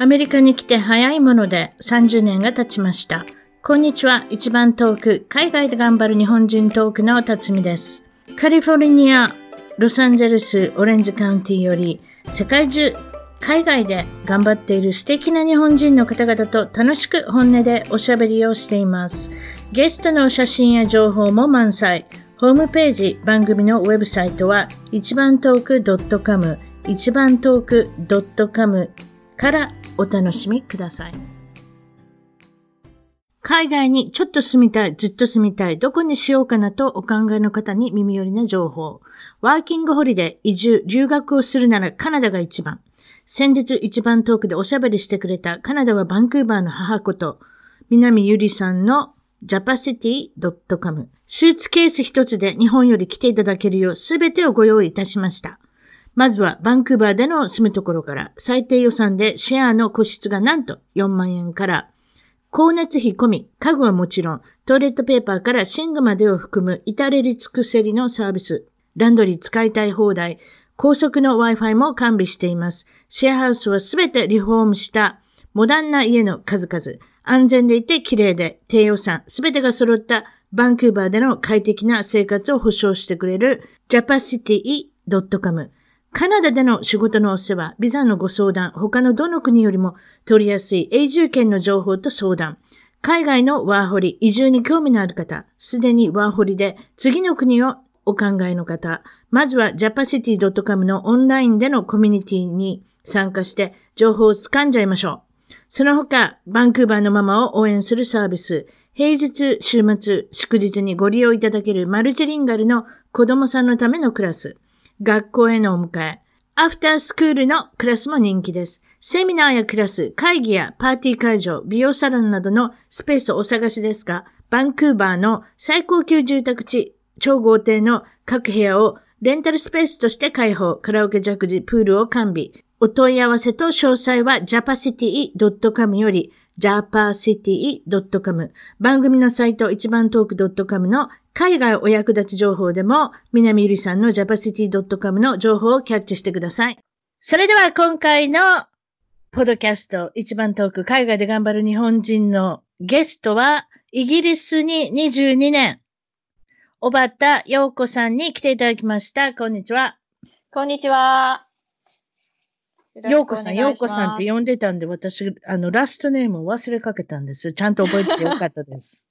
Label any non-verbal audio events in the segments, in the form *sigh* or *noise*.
アメリカに来て早いもので30年が経ちました。こんにちは。一番遠く、海外で頑張る日本人トークの辰巳です。カリフォルニア、ロサンゼルス、オレンジカウンティより、世界中、海外で頑張っている素敵な日本人の方々と楽しく本音でおしゃべりをしています。ゲストの写真や情報も満載。ホームページ、番組のウェブサイトは、一番トーク .com、一番トーク .com からお楽しみください。海外にちょっと住みたい、ずっと住みたい、どこにしようかなとお考えの方に耳寄りな情報。ワーキングホリデー、移住、留学をするならカナダが一番。先日一番遠くでおしゃべりしてくれたカナダはバンクーバーの母子と、南ゆりさんの japacity.com。スーツケース一つで日本より来ていただけるようすべてをご用意いたしました。まずはバンクーバーでの住むところから最低予算でシェアの個室がなんと4万円から、光熱費込み、家具はもちろん、トイレットペーパーから寝具までを含む至れり尽くせりのサービス。ランドリー使いたい放題、高速の Wi-Fi も完備しています。シェアハウスはすべてリフォームしたモダンな家の数々。安全でいて綺麗で低予算、すべてが揃ったバンクーバーでの快適な生活を保障してくれる japacity.com。カナダでの仕事のお世話、ビザのご相談、他のどの国よりも取りやすい永住権の情報と相談、海外のワーホリ、移住に興味のある方、すでにワーホリで次の国をお考えの方、まずは japacity.com のオンラインでのコミュニティに参加して情報を掴んじゃいましょう。その他、バンクーバーのママを応援するサービス、平日、週末、祝日にご利用いただけるマルチリンガルの子供さんのためのクラス、学校へのお迎え、アフタースクールのクラスも人気です。セミナーやクラス、会議やパーティー会場、美容サロンなどのスペースをお探しですが、バンクーバーの最高級住宅地、超豪邸の各部屋をレンタルスペースとして開放、カラオケジャグジ、プールを完備。お問い合わせと詳細は japacity.com より japacity.com 番組のサイト一番トーク .com の海外お役立ち情報でも南ゆりさんの japacity.com の情報をキャッチしてください。それでは今回のポドキャスト一番トーク海外で頑張る日本人のゲストはイギリスに22年小畑陽子さんに来ていただきました。こんにちは。こんにちは。ようこさん、ようこさんって呼んでたんで、私、あの、ラストネームを忘れかけたんです。ちゃんと覚えててよかったです。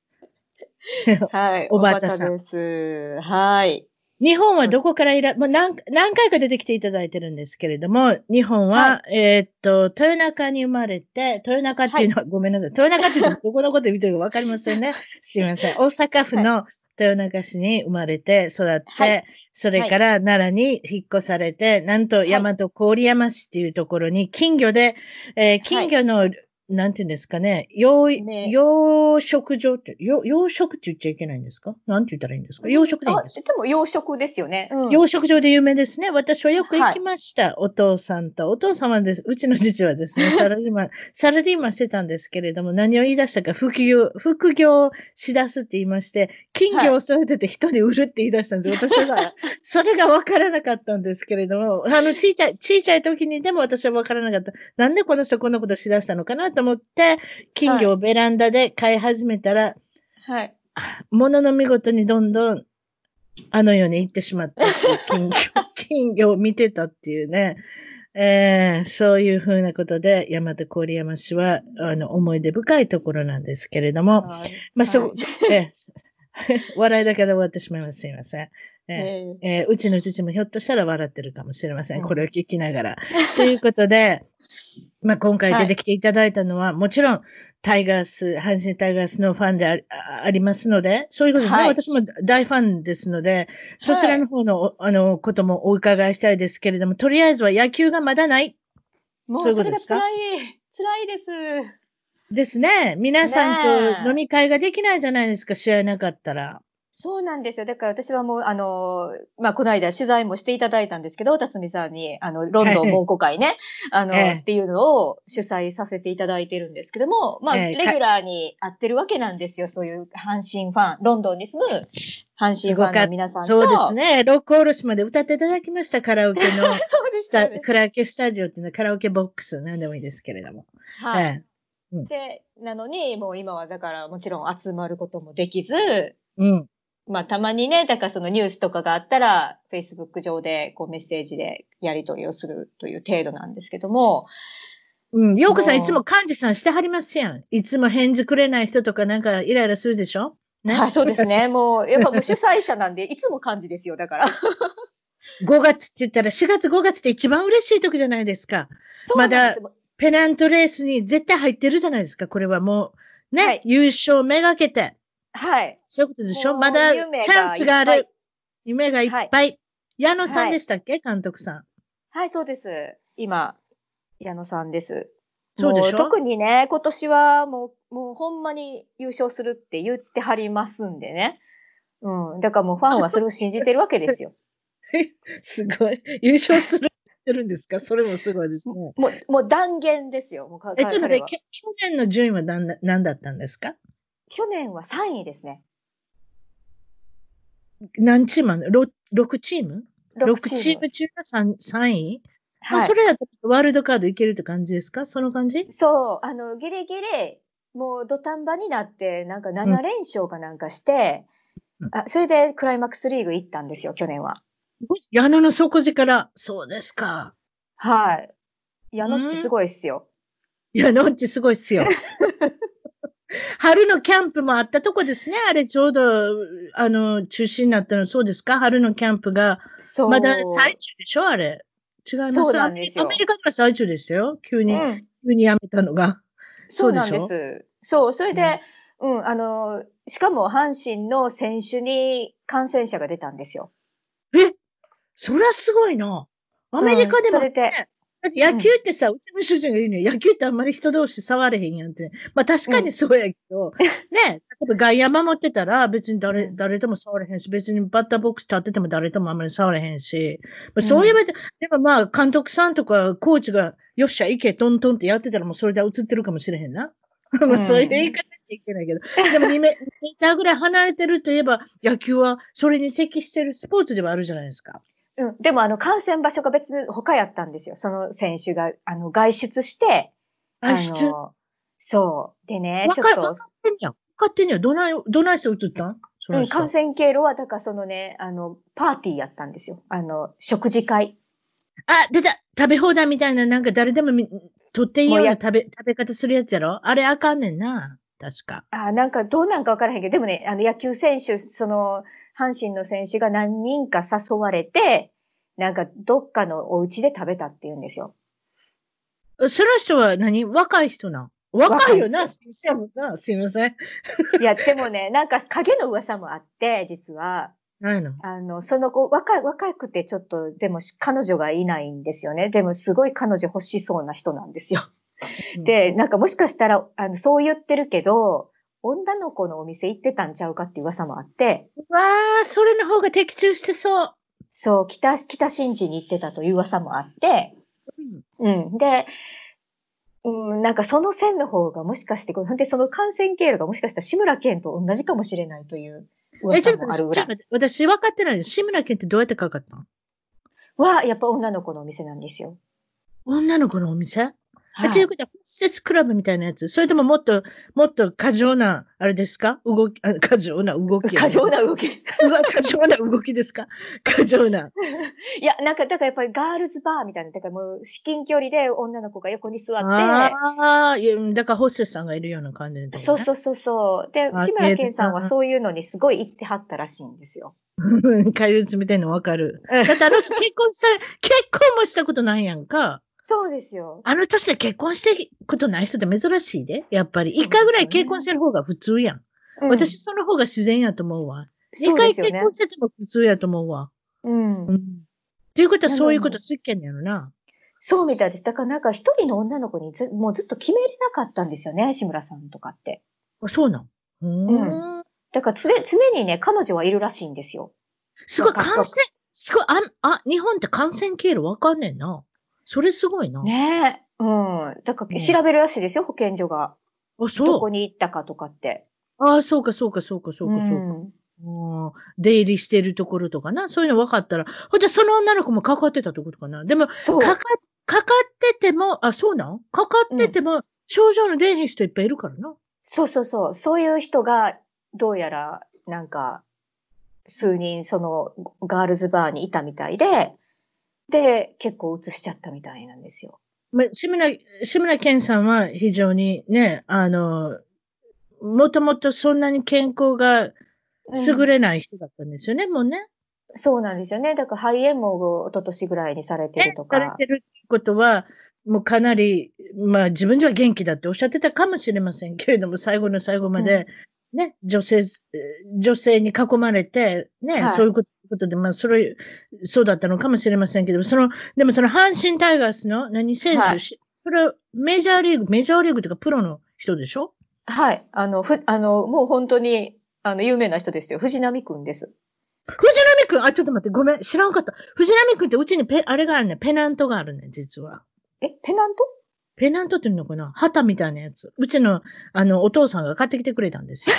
*laughs* はい。*laughs* おばたさん。です。はい。日本はどこからいら、もう何何回か出てきていただいてるんですけれども、日本は、はい、えー、っと、豊中に生まれて、豊中っていうのは、はい、ごめんなさい。豊中って言うとどこのこと見てるかわかりませんね。*laughs* すいません。大阪府の豊中市に生まれて育って、はい、それから奈良に引っ越されて、なんと大和郡山市っていうところに金魚で、えー、金魚のなんていうんですかね、養、ね、養殖場って、養殖って言っちゃいけないんですか？なんて言ったらいいんですか？養殖でいいんですか？でも養殖ですよね、うん、養殖場で有名ですね。私はよく行きました。はい、お父さんと。お父様です。うちの父はですね、*laughs* サラリーマン、サラリーマンしてたんですけれども、何を言い出したか、副業、副業しだすって言いまして、金魚を育てて人に売るって言い出したんです。はい、私は、*laughs* それがわからなかったんですけれども、あの、小さい、小さい時にでも私はわからなかった。なんでこの人こんなことしだしたのかなと思って、金魚をベランダで飼い始めたら、はい。ものの見事にどんどん、あの世に行ってしまった *laughs* 金魚、金魚を見てたっていうね。えー、そういうふうなことで、山田郡山市は、あの、思い出深いところなんですけれども、はい、まあ、そ、はい、え *laughs* 笑いだけで終わってしまいます。すいません。えー、えー、うちの父もひょっとしたら笑ってるかもしれません。これを聞きながら。ということで、まあ、今回出てきていただいたのは、はい、もちろん、タイガース、阪神タイガースのファンであありますので、そういうことですね、はい、私も大ファンですので、そちらの方の、あの、こともお伺いしたいですけれども、とりあえずは野球がまだない。もうそういうことですか？辛い、辛いです。ですね。皆さんと飲み会ができないじゃないですか、試合なかったら。そうなんですよ。だから私はもう、あの、まあ、この間取材もしていただいたんですけど、辰巳さんに、あの、ロンドン猛虎会ね、あの、ええ、っていうのを主催させていただいてるんですけども、まあ、レギュラーに会ってるわけなんですよ。そういう阪神ファン、ロンドンに住む阪神ファンの皆さんと。そうですね。ロックオールスまで歌っていただきました、カラオケの *laughs* ね、カラオケスタジオっていうのはカラオケボックス、なんでもいいですけれども。はい。ええ、で、なのに、もう今はだからもちろん集まることもできず、うん。まあ、たまにね、だからそのニュースとかがあったら、Facebook 上でこうメッセージでやり取りをするという程度なんですけども。うん。ようこさんいつも幹事さんしてはりますやん。いつも返事くれない人とかなんかイライラするでしょ？ね？はい、そうですね。もう、やっぱもう主催者なんで、いつも幹事ですよ、だから。*laughs* 5月って言ったら、4月5月って一番嬉しい時じゃないですか。まだ、ペナントレースに絶対入ってるじゃないですか。これはもう、ね、はい、優勝めがけて。はい。そういうことでしょ？まだチャンスがある。夢がいっぱい。はい、矢野さんでしたっけ、はい、監督さん。はい、そうです。今、矢野さんです。そうでしょ？特にね、今年はもう、もうほんまに優勝するって言ってはりますんでね。うん。だからもうファンはそれを信じてるわけですよ。*laughs* すごい。優勝するってるんですか？それもすごいですね。もう、もう断言ですよ。もうえ、ちょっと待って、去年の順位は何何だったんですか？去年は3位ですね。何チーム 6, ?6 チーム ?6 チーム中が 3, 3位？はい、それだとワールドカードいけるって感じですか？その感じ？そう、あの、ギリギリ、もう土壇場になって、なんか7連勝かなんかして、うん、あそれでクライマックスリーグ行ったんですよ、去年は。矢野の底力、そうですか。はい。矢野っちすごいっすよ。矢野っちすごいっすよ。*laughs* *laughs* 春のキャンプもあったとこですね。あれちょうど、あの、中止になったの、そうですか？春のキャンプが。そう。まだ最中でしょ？あれ。違います？そうなんですよ。アメリカでは最中でしたよ。急に、うん、急にやめたのが。そうなんです。そう、それで、うん、うん、あの、しかも阪神の選手に感染者が出たんですよ。え？そりゃすごいな。アメリカでも、うん、それで、だって野球ってさ、うん、うちの主人が言うのよ。野球ってあんまり人同士触れへんやんって。まあ確かにそうやけど、うん、ね、例えば外野守ってたら別に誰、誰とも触れへんし、別にバッターボックス立ってても誰ともあんまり触れへんし、まあ、そういう意味で、でもまあ監督さんとかコーチがよっしゃ行けトントンってやってたらもうそれで映ってるかもしれへんな。*laughs* まあそういう言い方していけないけど。でも2メーターぐらい離れてるといえば野球はそれに適してるスポーツではあるじゃないですか。うん。でも、あの、感染場所が別に他やったんですよ。その選手が、あの、外出して、外出？そう。でね、ちょっと。分かってんやん。分かってんやん。どない、どないして移ったん？うん、感染経路は、だからそのね、あの、パーティーやったんですよ。あの、食事会。あ、出た食べ放題みたいな、なんか誰でもみ取っていいような食べ、食べ方するやつやろ？あれあかんねんな。確か。あ、なんかどうなんかわからへんけど、でもね、あの野球選手、その、阪神の選手が何人か誘われて、なんかどっかのお家で食べたって言うんですよ。その人は何？若い人な若いよな、すいません。いや、でもね、なんか影の噂もあって、実は。ないの？あの、その子、若い、若くてちょっと、でも彼女がいないんですよね。でもすごい彼女欲しそうな人なんですよ。で、なんかもしかしたら、あの、そう言ってるけど、女の子のお店行ってたんちゃうかっていう噂もあって。わあ、それの方が的中してそう。そう、北、北新地に行ってたという噂もあって、うん、うん。で、うん、なんかその線の方がもしかして、で、その感染経路がもしかしたら志村けんと同じかもしれないという噂もあるぐらい。私分かってない志村けんってどうやってかかったの？は、やっぱ女の子のお店なんですよ。女の子のお店？はい、ということは、ホステスクラブみたいなやつそれとももっと、もっと過剰な、あれですか？動き、過剰な動き。過剰な動き。過剰な動きですか？過剰な。*laughs* いや、なんか、だからやっぱりガールズバーみたいな、だからもう至近距離で女の子が横に座って。ああ、いや、だからホステスさんがいるような感じで、ね、そうそうそうそう。で、志村けんさんはそういうのにすごい行ってはったらしいんですよ。かゆつみたいのわかる。だってあの人結婚さ、結婚もしたことないやんか。そうですよ。あの年で結婚してことない人って珍しいで。やっぱり。一回ぐらい結婚してる方が普通やん。うん、私その方が自然やと思うわ。一、回結婚してても普通やと思うわ。うん。うん。っていうことはそういうことすっけんやろな。そうみたいです。だからなんか一人の女の子にずもうずっと決めれなかったんですよね、志村さんとかって。あ、そうなんうん。だだから常常にね、彼女はいるらしいんですよ。すごい、感染、すごい、あ、あ、日本って感染経路わかんねえな。それすごいな。ねえ。うん。だから調べるらしいですよ、保健所が。あ、そう。どこに行ったかとかって。ああ、そうか、そうか、そうか、そうか、そうか。うん出入りしてるところとかな。そういうの分かったら。ほんで、その女の子もかかってたってことかな。でも、かか、かかってても、あ、そうなん？かかってても、症状の出へん人いっぱいいるからな。そうそうそう。そういう人が、どうやら、なんか、数人、その、ガールズバーにいたみたいで、で、結構移しちゃったみたいなんですよ。ま志村、志村けんさんは非常にね、あの、もともとそんなに健康が優れない人だったんですよね、うん、もうね。そうなんですよね。だから肺炎も一昨年ぐらいにされてるとか。されてるってことは、もうかなり、まあ自分では元気だっておっしゃってたかもしれませんけれども、最後の最後まで、ね、うん、女性、女性に囲まれて、ね、はい、そういうことで、まあそれ、そうだったのかもしれませんけど、その、でもその阪神タイガースの何選手、はい、それはメジャーリーグ、メジャーリーグというかプロの人でしょ？はい。あの、ふ、あの、もう本当に、あの、有名な人ですよ。藤波くんです。藤波くんあ、ちょっと待って、ごめん、知らんかった。藤波くんってうちにペ、あれがあるね、ペナントがあるね、実は。え、ペナント？ペナントっていうのかな？旗みたいなやつ。うちの、あの、お父さんが買ってきてくれたんですよ。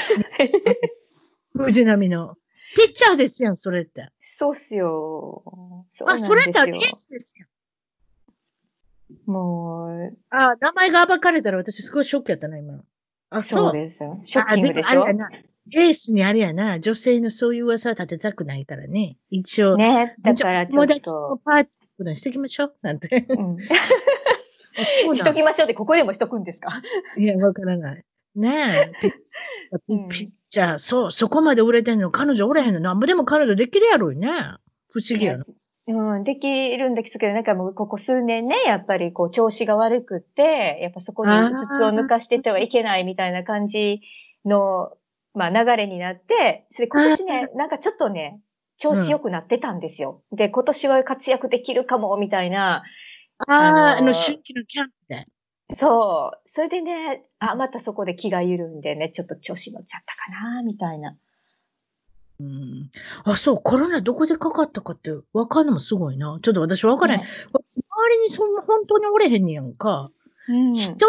*laughs* 藤波の。ピッチャーですやん、それって。そうっすよ。そうあ、それってエースですよ。もう。あ、名前が暴かれたら私すごいショックやったな、今。あ、そう。そうですよ。ショッキングでしょ？あな。エースにあれやな、女性のそういう噂は立てたくないからね。一応。ね、だからちょっと。友達のパーティーしてきましょう、なんて。うん、*laughs* *laughs* しときましょうって、ここでもしとくんですか？いや、わからない。ねえ。ピピッチャー、そう、そこまで売れてんの、彼女おれへんの、なんぼでも彼女できるやろいね。不思議やな。うん、できるんですけど、なんかもうここ数年ね、やっぱりこう調子が悪くって、やっぱそこにうつつを抜かしててはいけないみたいな感じの、まあ流れになって、それ今年ね、なんかちょっとね、調子良くなってたんですよ。うん、で、今年は活躍できるかも、みたいな。ああ、あの、春季のキャンプで。そう。それでね、あ、またそこで気が緩んでね、ちょっと調子乗っちゃったかな、みたいな。うん。あ、そう、コロナどこでかかったかって分かるのもすごいな。ちょっと私分からない。ね、周りにそんな本当におれへんねやんか。うん、一人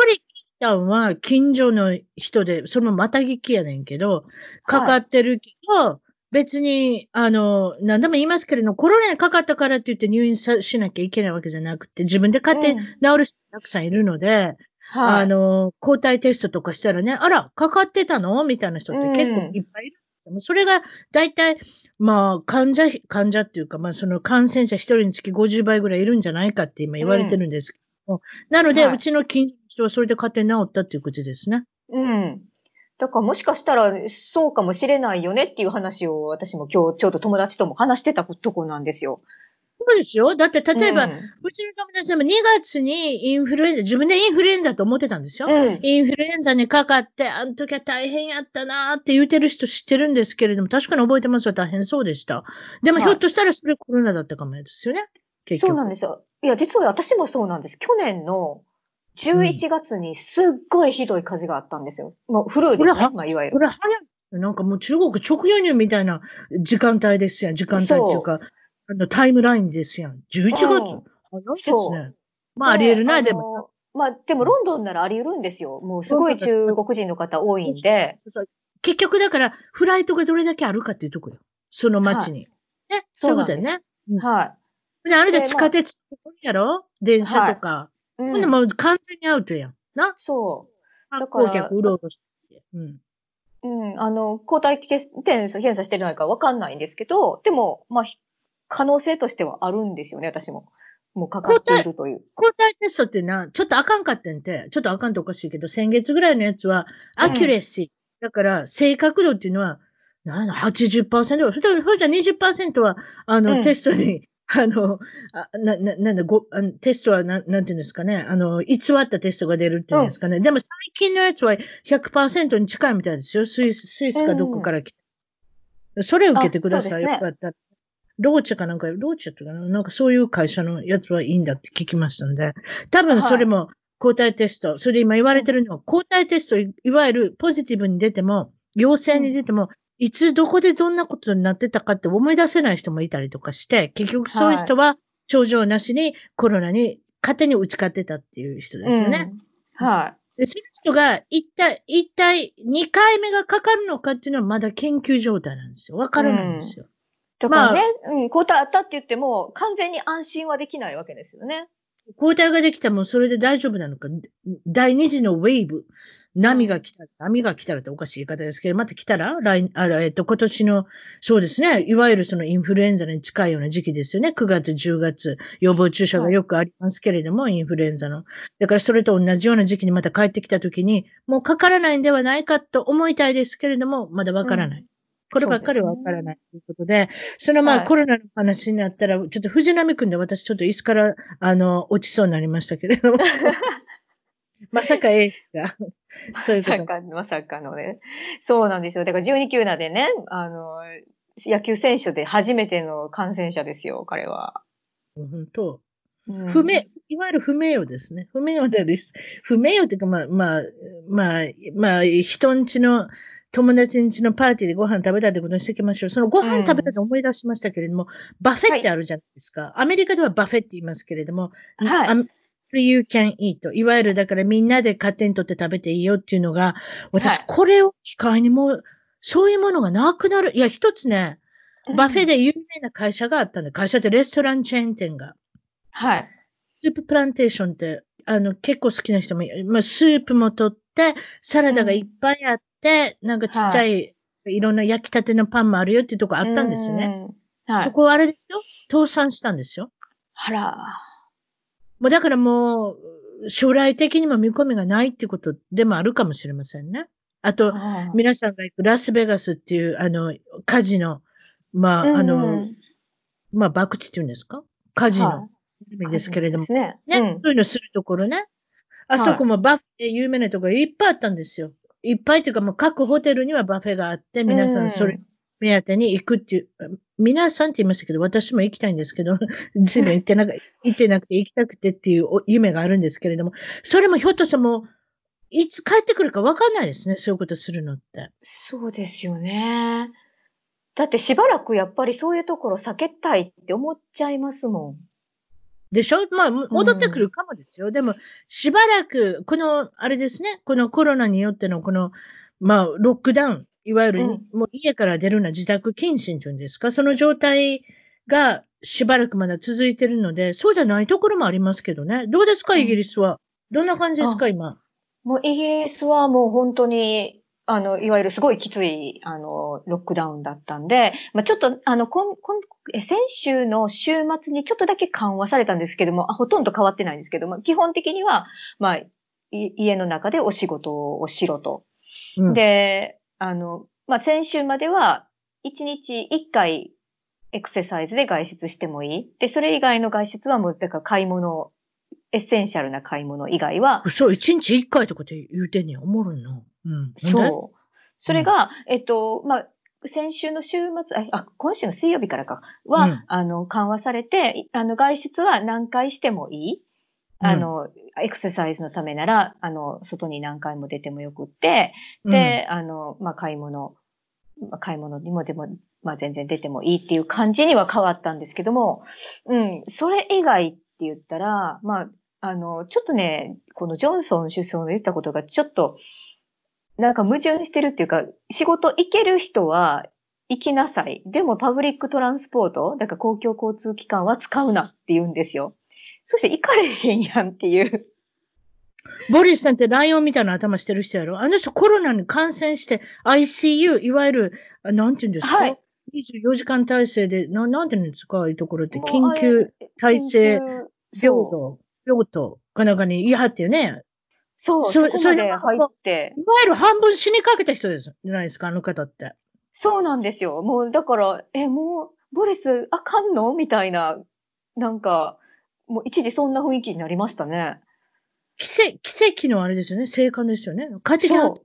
ちゃんは近所の人で、そのまた聞きやねんけど、かかってるけど、はい、別に、あの、何でも言いますけれど、コロナにかかったからって言って入院さしなきゃいけないわけじゃなくて、自分で勝手に治る人たくさんいるので、うんはい、あの、抗体テストとかしたらね、あら、かかってたの？みたいな人って結構いっぱいいるそれが大体、まあ、患者、患者っていうか、まあ、その感染者一人につき50倍ぐらいいるんじゃないかって今言われてるんですけど、うん、なので、はい、うちの近所の人はそれで勝手に治ったっていうことですね。うん。だからもしかしたらそうかもしれないよねっていう話を私も今日ちょうど友達とも話してたとこなんですよ。そうですよ。だって、例えば、うん、うちの友達でも2月にインフルエンザ、自分でインフルエンザと思ってたんですよ。うん、インフルエンザにかかって、あの時は大変やったなーって言うてる人知ってるんですけれども、確かに覚えてますよ。大変そうでした。でも、ひょっとしたらそれコロナだったかもですよね。結局。そうなんですよ。いや、実は私もそうなんです。去年の11月にすっごいひどい風があったんですよ。もうフルーですね。まあ、いわゆる。これ早い。なんかもう中国直輸入みたいな時間帯ですよ。時間帯っていうか。あの、タイムラインですやん。11月。早いですね。まあ、あり得るな、でも。まあ、でも、ロンドンならあり得るんですよ。もう、すごい中国人の方多いんで。そうそう結局、だから、フライトがどれだけあるかっていうとこよ。その街に。はい、ね。そういうことだよね。はい。で、あれで地下鉄やろ？電車とか。はい、うん、もう完全にアウトやん。な？そう。だから。客うろうろして。うん。うん、あの、抗体検査、検査してないかわかんないんですけど、でも、まあ、可能性としてはあるんですよね、私も。もうかかっているという。抗体テストってな、ちょっとあかんかってんて、ちょっとあかんとおかしいけど、先月ぐらいのやつは、アキュレシー。うん、だから、正確度っていうのは、なんだ、80%。それじゃ20%は、あの、うん、テストに、あの、あな、な、なんだ、ご、あのテストは、なん、なんていうんですかね。あの、偽ったテストが出るっていうんですかね。うん、でも最近のやつは100%に近いみたいですよ。スイス、スイスかどこから来て。うん、それ受けてください。ね、よかったら。ローチェかなんか、ローチェとかな、なんかそういう会社のやつはいいんだって聞きましたんで、多分それも抗体テスト、はい、それで今言われてるのは、抗体テスト、いわゆるポジティブに出ても、陽性に出ても、いつどこでどんなことになってたかって思い出せない人もいたりとかして、結局そういう人は症状なしにコロナに勝手に打ち勝ってたっていう人ですよね。うん、はい。で、その人が一体、一体2回目がかかるのかっていうのはまだ研究状態なんですよ。わからないんですよ。うん、だからね、まあ、うん、抗体あったって言っても完全に安心はできないわけですよね。抗体ができたらもうそれで大丈夫なのか。第二次のウェーブ。波が来たら、波が来たらっておかしい言い方ですけど、また来たら、来、あえっと、今年の、そうですね、いわゆるそのインフルエンザに近いような時期ですよね。9月、10月、予防注射がよくありますけれども、はい、インフルエンザの。だからそれと同じような時期にまた帰ってきた時に、もうかからないんではないかと思いたいですけれども、まだわからない。うんこればっかりわからないということで、そのまあ、コロナの話になったら、ちょっと藤波くんで私ちょっと椅子から、あの、落ちそうになりましたけれども。*laughs* まさかエースが。そういうこと。まさか、まさかのね。そうなんですよ。だから12球団でね、あの、野球選手で初めての感染者ですよ、彼は。本当。不明、いわゆる不名誉ですね。不名誉です。不名誉っていうか、まあ、まあ、まあ、まあ、人んちの、友達んちのパーティーでご飯食べたってことにしておきましょう。そのご飯食べたって思い出しましたけれども、うん、 buffet ってあるじゃないですか、はい。アメリカでは buffet って言いますけれども、はい、you can eat. いわゆるだからみんなで勝手に取って食べていいよっていうのが、私これを機会にもう、そういうものがなくなる。いや、一つね、 buffet で有名な会社があったんだ。会社ってレストランチェーン店が。はい。スーププランテーションって、あの、結構好きな人も、まあ、スープも取って、サラダがいっぱいあって、うん、なんかちっちゃい、はい、いろんな焼きたてのパンもあるよっていうとこあったんですね。はい。そこはあれですよ。倒産したんですよ。あら。もうだからもう、将来的にも見込みがないっていうことでもあるかもしれませんね。あと、皆さんが行くラスベガスっていう、あの、カジノ、まあ、あの、まあ、博打っていうんですか？カジノ。ですけれども。ね。ね、うん、そういうのするところね。あそこも buffet 有名なところいっぱいあったんですよ。いっぱいというかもう各ホテルには buffet があって、皆さんそれ目当てに行くっていう、皆さんって言いましたけど、私も行きたいんですけど、ずいぶん行ってなく、行ってなくて行きたくてっていう夢があるんですけれども、それもひょっとしてもいつ帰ってくるかわかんないですね、そういうことするのって。そうですよね。だってしばらくやっぱりそういうところ避けたいって思っちゃいますもん。でしょ？まあ、戻ってくるかもですよ。うん、でも、しばらく、この、あれですね、このコロナによってのこの、まあ、ロックダウン、いわゆる、うん、もう家から出るのは自宅謹慎というんですか、その状態がしばらくまだ続いてるので、そうじゃないところもありますけどね。どうですか、イギリスは。どんな感じですか、今。もうイギリスはもう本当に、あの、いわゆるすごいきつい、あの、ロックダウンだったんで、まあ、ちょっと、あの、こん、こん、先週の週末にちょっとだけ緩和されたんですけども、あほとんど変わってないんですけども、基本的には、まあ、家の中でお仕事をしろと。うん、で、あの、まあ、先週までは、1日1回エクササイズで外出してもいい。で、それ以外の外出はもう、だから買い物、essential な買い物以外は。そう、1日1回とかって言うてんねや。おもろいな。うん。そう。それが、うん、えっと、まあ、先週の週末、あ、今週の水曜日からか、は、うん、あの、緩和されて、あの、外出は何回してもいい。あの、エクササイズのためなら、あの、外に何回も出てもよくって、で、あの、まあ、買い物、まあ、買い物にもでも、まあ、全然出てもいいっていう感じには変わったんですけども、うん、それ以外って言ったら、まあ、あの、ちょっとね、このジョンソン首相の言ったことがちょっと、なんか矛盾してるっていうか、仕事行ける人は行きなさい。でもパブリックトランスポート、だから公共交通機関は使うなって言うんですよ。そして行かれへんやんっていう。ボリスさんってライオンみたいな頭してる人やろ？あの人コロナに感染して ICU、いわゆる、なんて言うんですか、はい、?24 時間体制で、ななんて言うんですか？ああいうところって、緊急体制病棟、病棟かなんかに言い張ってよね。そう、そそそれ入って。いわゆる半分死にかけた人ですじゃないですか、あの方って。そうなんですよ。もう、だから、え、もう、ボリス、あかんの？みたいな、なんか、もう一時そんな雰囲気になりましたね。奇跡、奇跡のあれですよね。生還ですよね。帰ってきはって。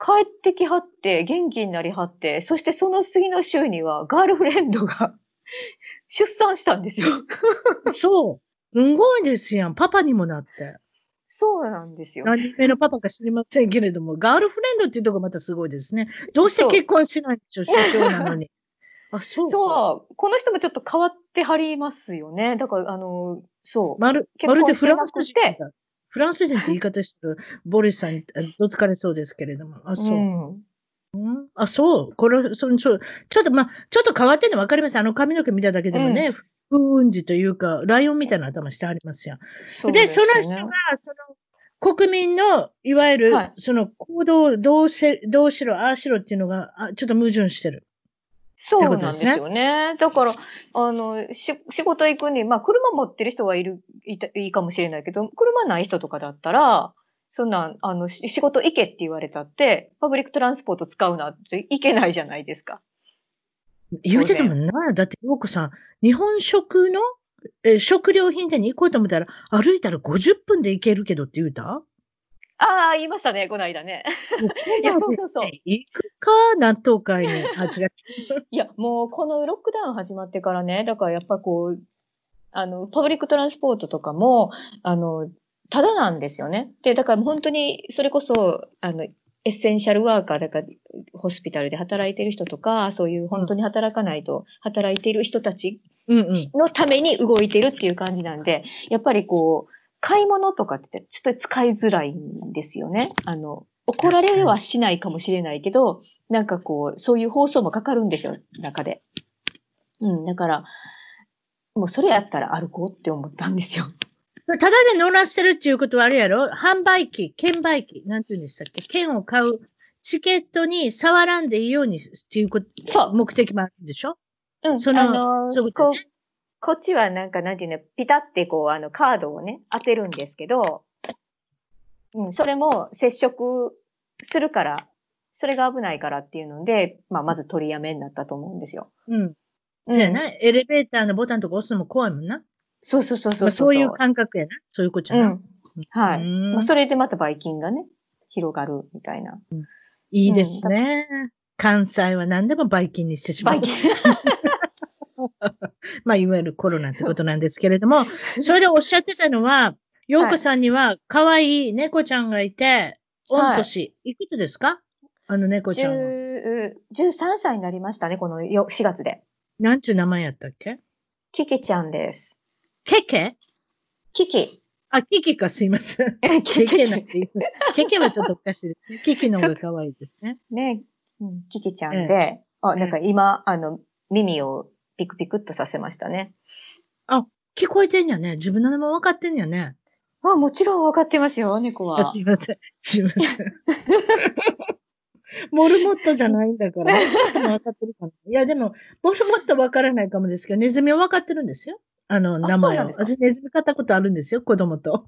帰ってきはって、元気になりはって、そしてその次の週にはガールフレンドが *laughs* 出産したんですよ。*laughs* そう。すごいですやん。パパにもなって。そうなんですよ。何目のパパか知りませんけれども、ガールフレンドっていうとこまたすごいですね。どうして結婚しないんでしょう、首相なのに。あ、そうそう。この人もちょっと変わってはりますよね。だから、あの、そう。まる、まるでフランス人。フランス人って言い方してる、*laughs* ボリスさん、どつかれそうですけれども。あ、そう。うんうん、あ、そう。これ、その、ちょ、ちょっと、まあ、ちょっと変わってるの分かります。あの髪の毛見ただけでもね、風雲児というか、ライオンみたいな頭してありますよ。で、ね、その人が、その、国民の、いわゆる、はい、その行動、どうせ、どうしろ、ああしろっていうのが、あちょっと矛盾してる。そうなんですよね。だから、あの、し、仕事行くに、まあ、車持ってる人はいる、いた、いいかもしれないけど、車ない人とかだったら、そんな、あの、仕事行けって言われたって、パブリックトランスポート使うなっていけないじゃないですか。言うてたもんな。だって、ようこさん、日本食の、え食料品店に行こうと思ったら、歩いたら50分で行けるけどって言うた？ああ、言いましたね、この間ね。いや、そうそうそう。行くか、納豆会に。あ、違う。*laughs* いや、もう、このロックダウン始まってからね、だからやっぱこう、あの、パブリックトランスポートとかも、あの、ただなんですよね。で、だから本当に、それこそ、あの、エッセンシャルワーカーだから、ホスピタルで働いてる人とか、そういう本当に働かないと働いている人たちのために動いてるっていう感じなんで、やっぱりこう、買い物とかってちょっと使いづらいんですよね。あの、怒られはしないかもしれないけど、なんかこう、そういう放送もかかるんですよ、中で。うん、だから、もうそれやったら歩こうって思ったんですよ。ただで乗らせるっていうことはあるやろ？販売機、券売機、なんて言うんでしたっけ？券を買うチケットに触らんでいいようにっていうこと、そう。目的もあるんでしょ？うん、その、あのー、そういうこと、ね、こっちはなんか、なんていうの、ピタってこう、あの、カードをね、当てるんですけど、うん、それも接触するから、それが危ないからっていうので、まあ、まず取りやめになったと思うんですよ。うん。そうやな、うん、エレベーターのボタンとか押すのも怖いもんな。そうそうそうそう。そういう感覚やな。そういうことやな。うん、はい。まあ、それでまたばい菌がね、広がるみたいな。うん、いいですね。関西は何でもばい菌にしてしまう。ばい菌。*laughs* まあ、いわゆるコロナってことなんですけれども、*laughs* それでおっしゃってたのは、洋子さんには可愛い猫ちゃんがいて、御年、はい、いくつですか？あの猫ちゃんは。13歳になりましたね、この4月で。なんちゅう名前やったっけ？キキちゃんです。ケケ？キキ。あ、キキかすいません。ケケなんて。ケケはちょっとおかしいですね。キキの方が可愛いですね。ね、うん、キキちゃんで、ええ、あ、なんか今、あの、耳をピクピクっとさせましたね。あ、聞こえてんやね。自分の名前分かってんやね。あ、もちろん分かってますよ、猫は。すいません。すいません。モルモットじゃないんだから。分かってるかな。いや、でも、モルモット分からないかもですけど、ネズミは分かってるんですよ。あの、名前を。私、ネズミ買ったことあるんですよ、子供と。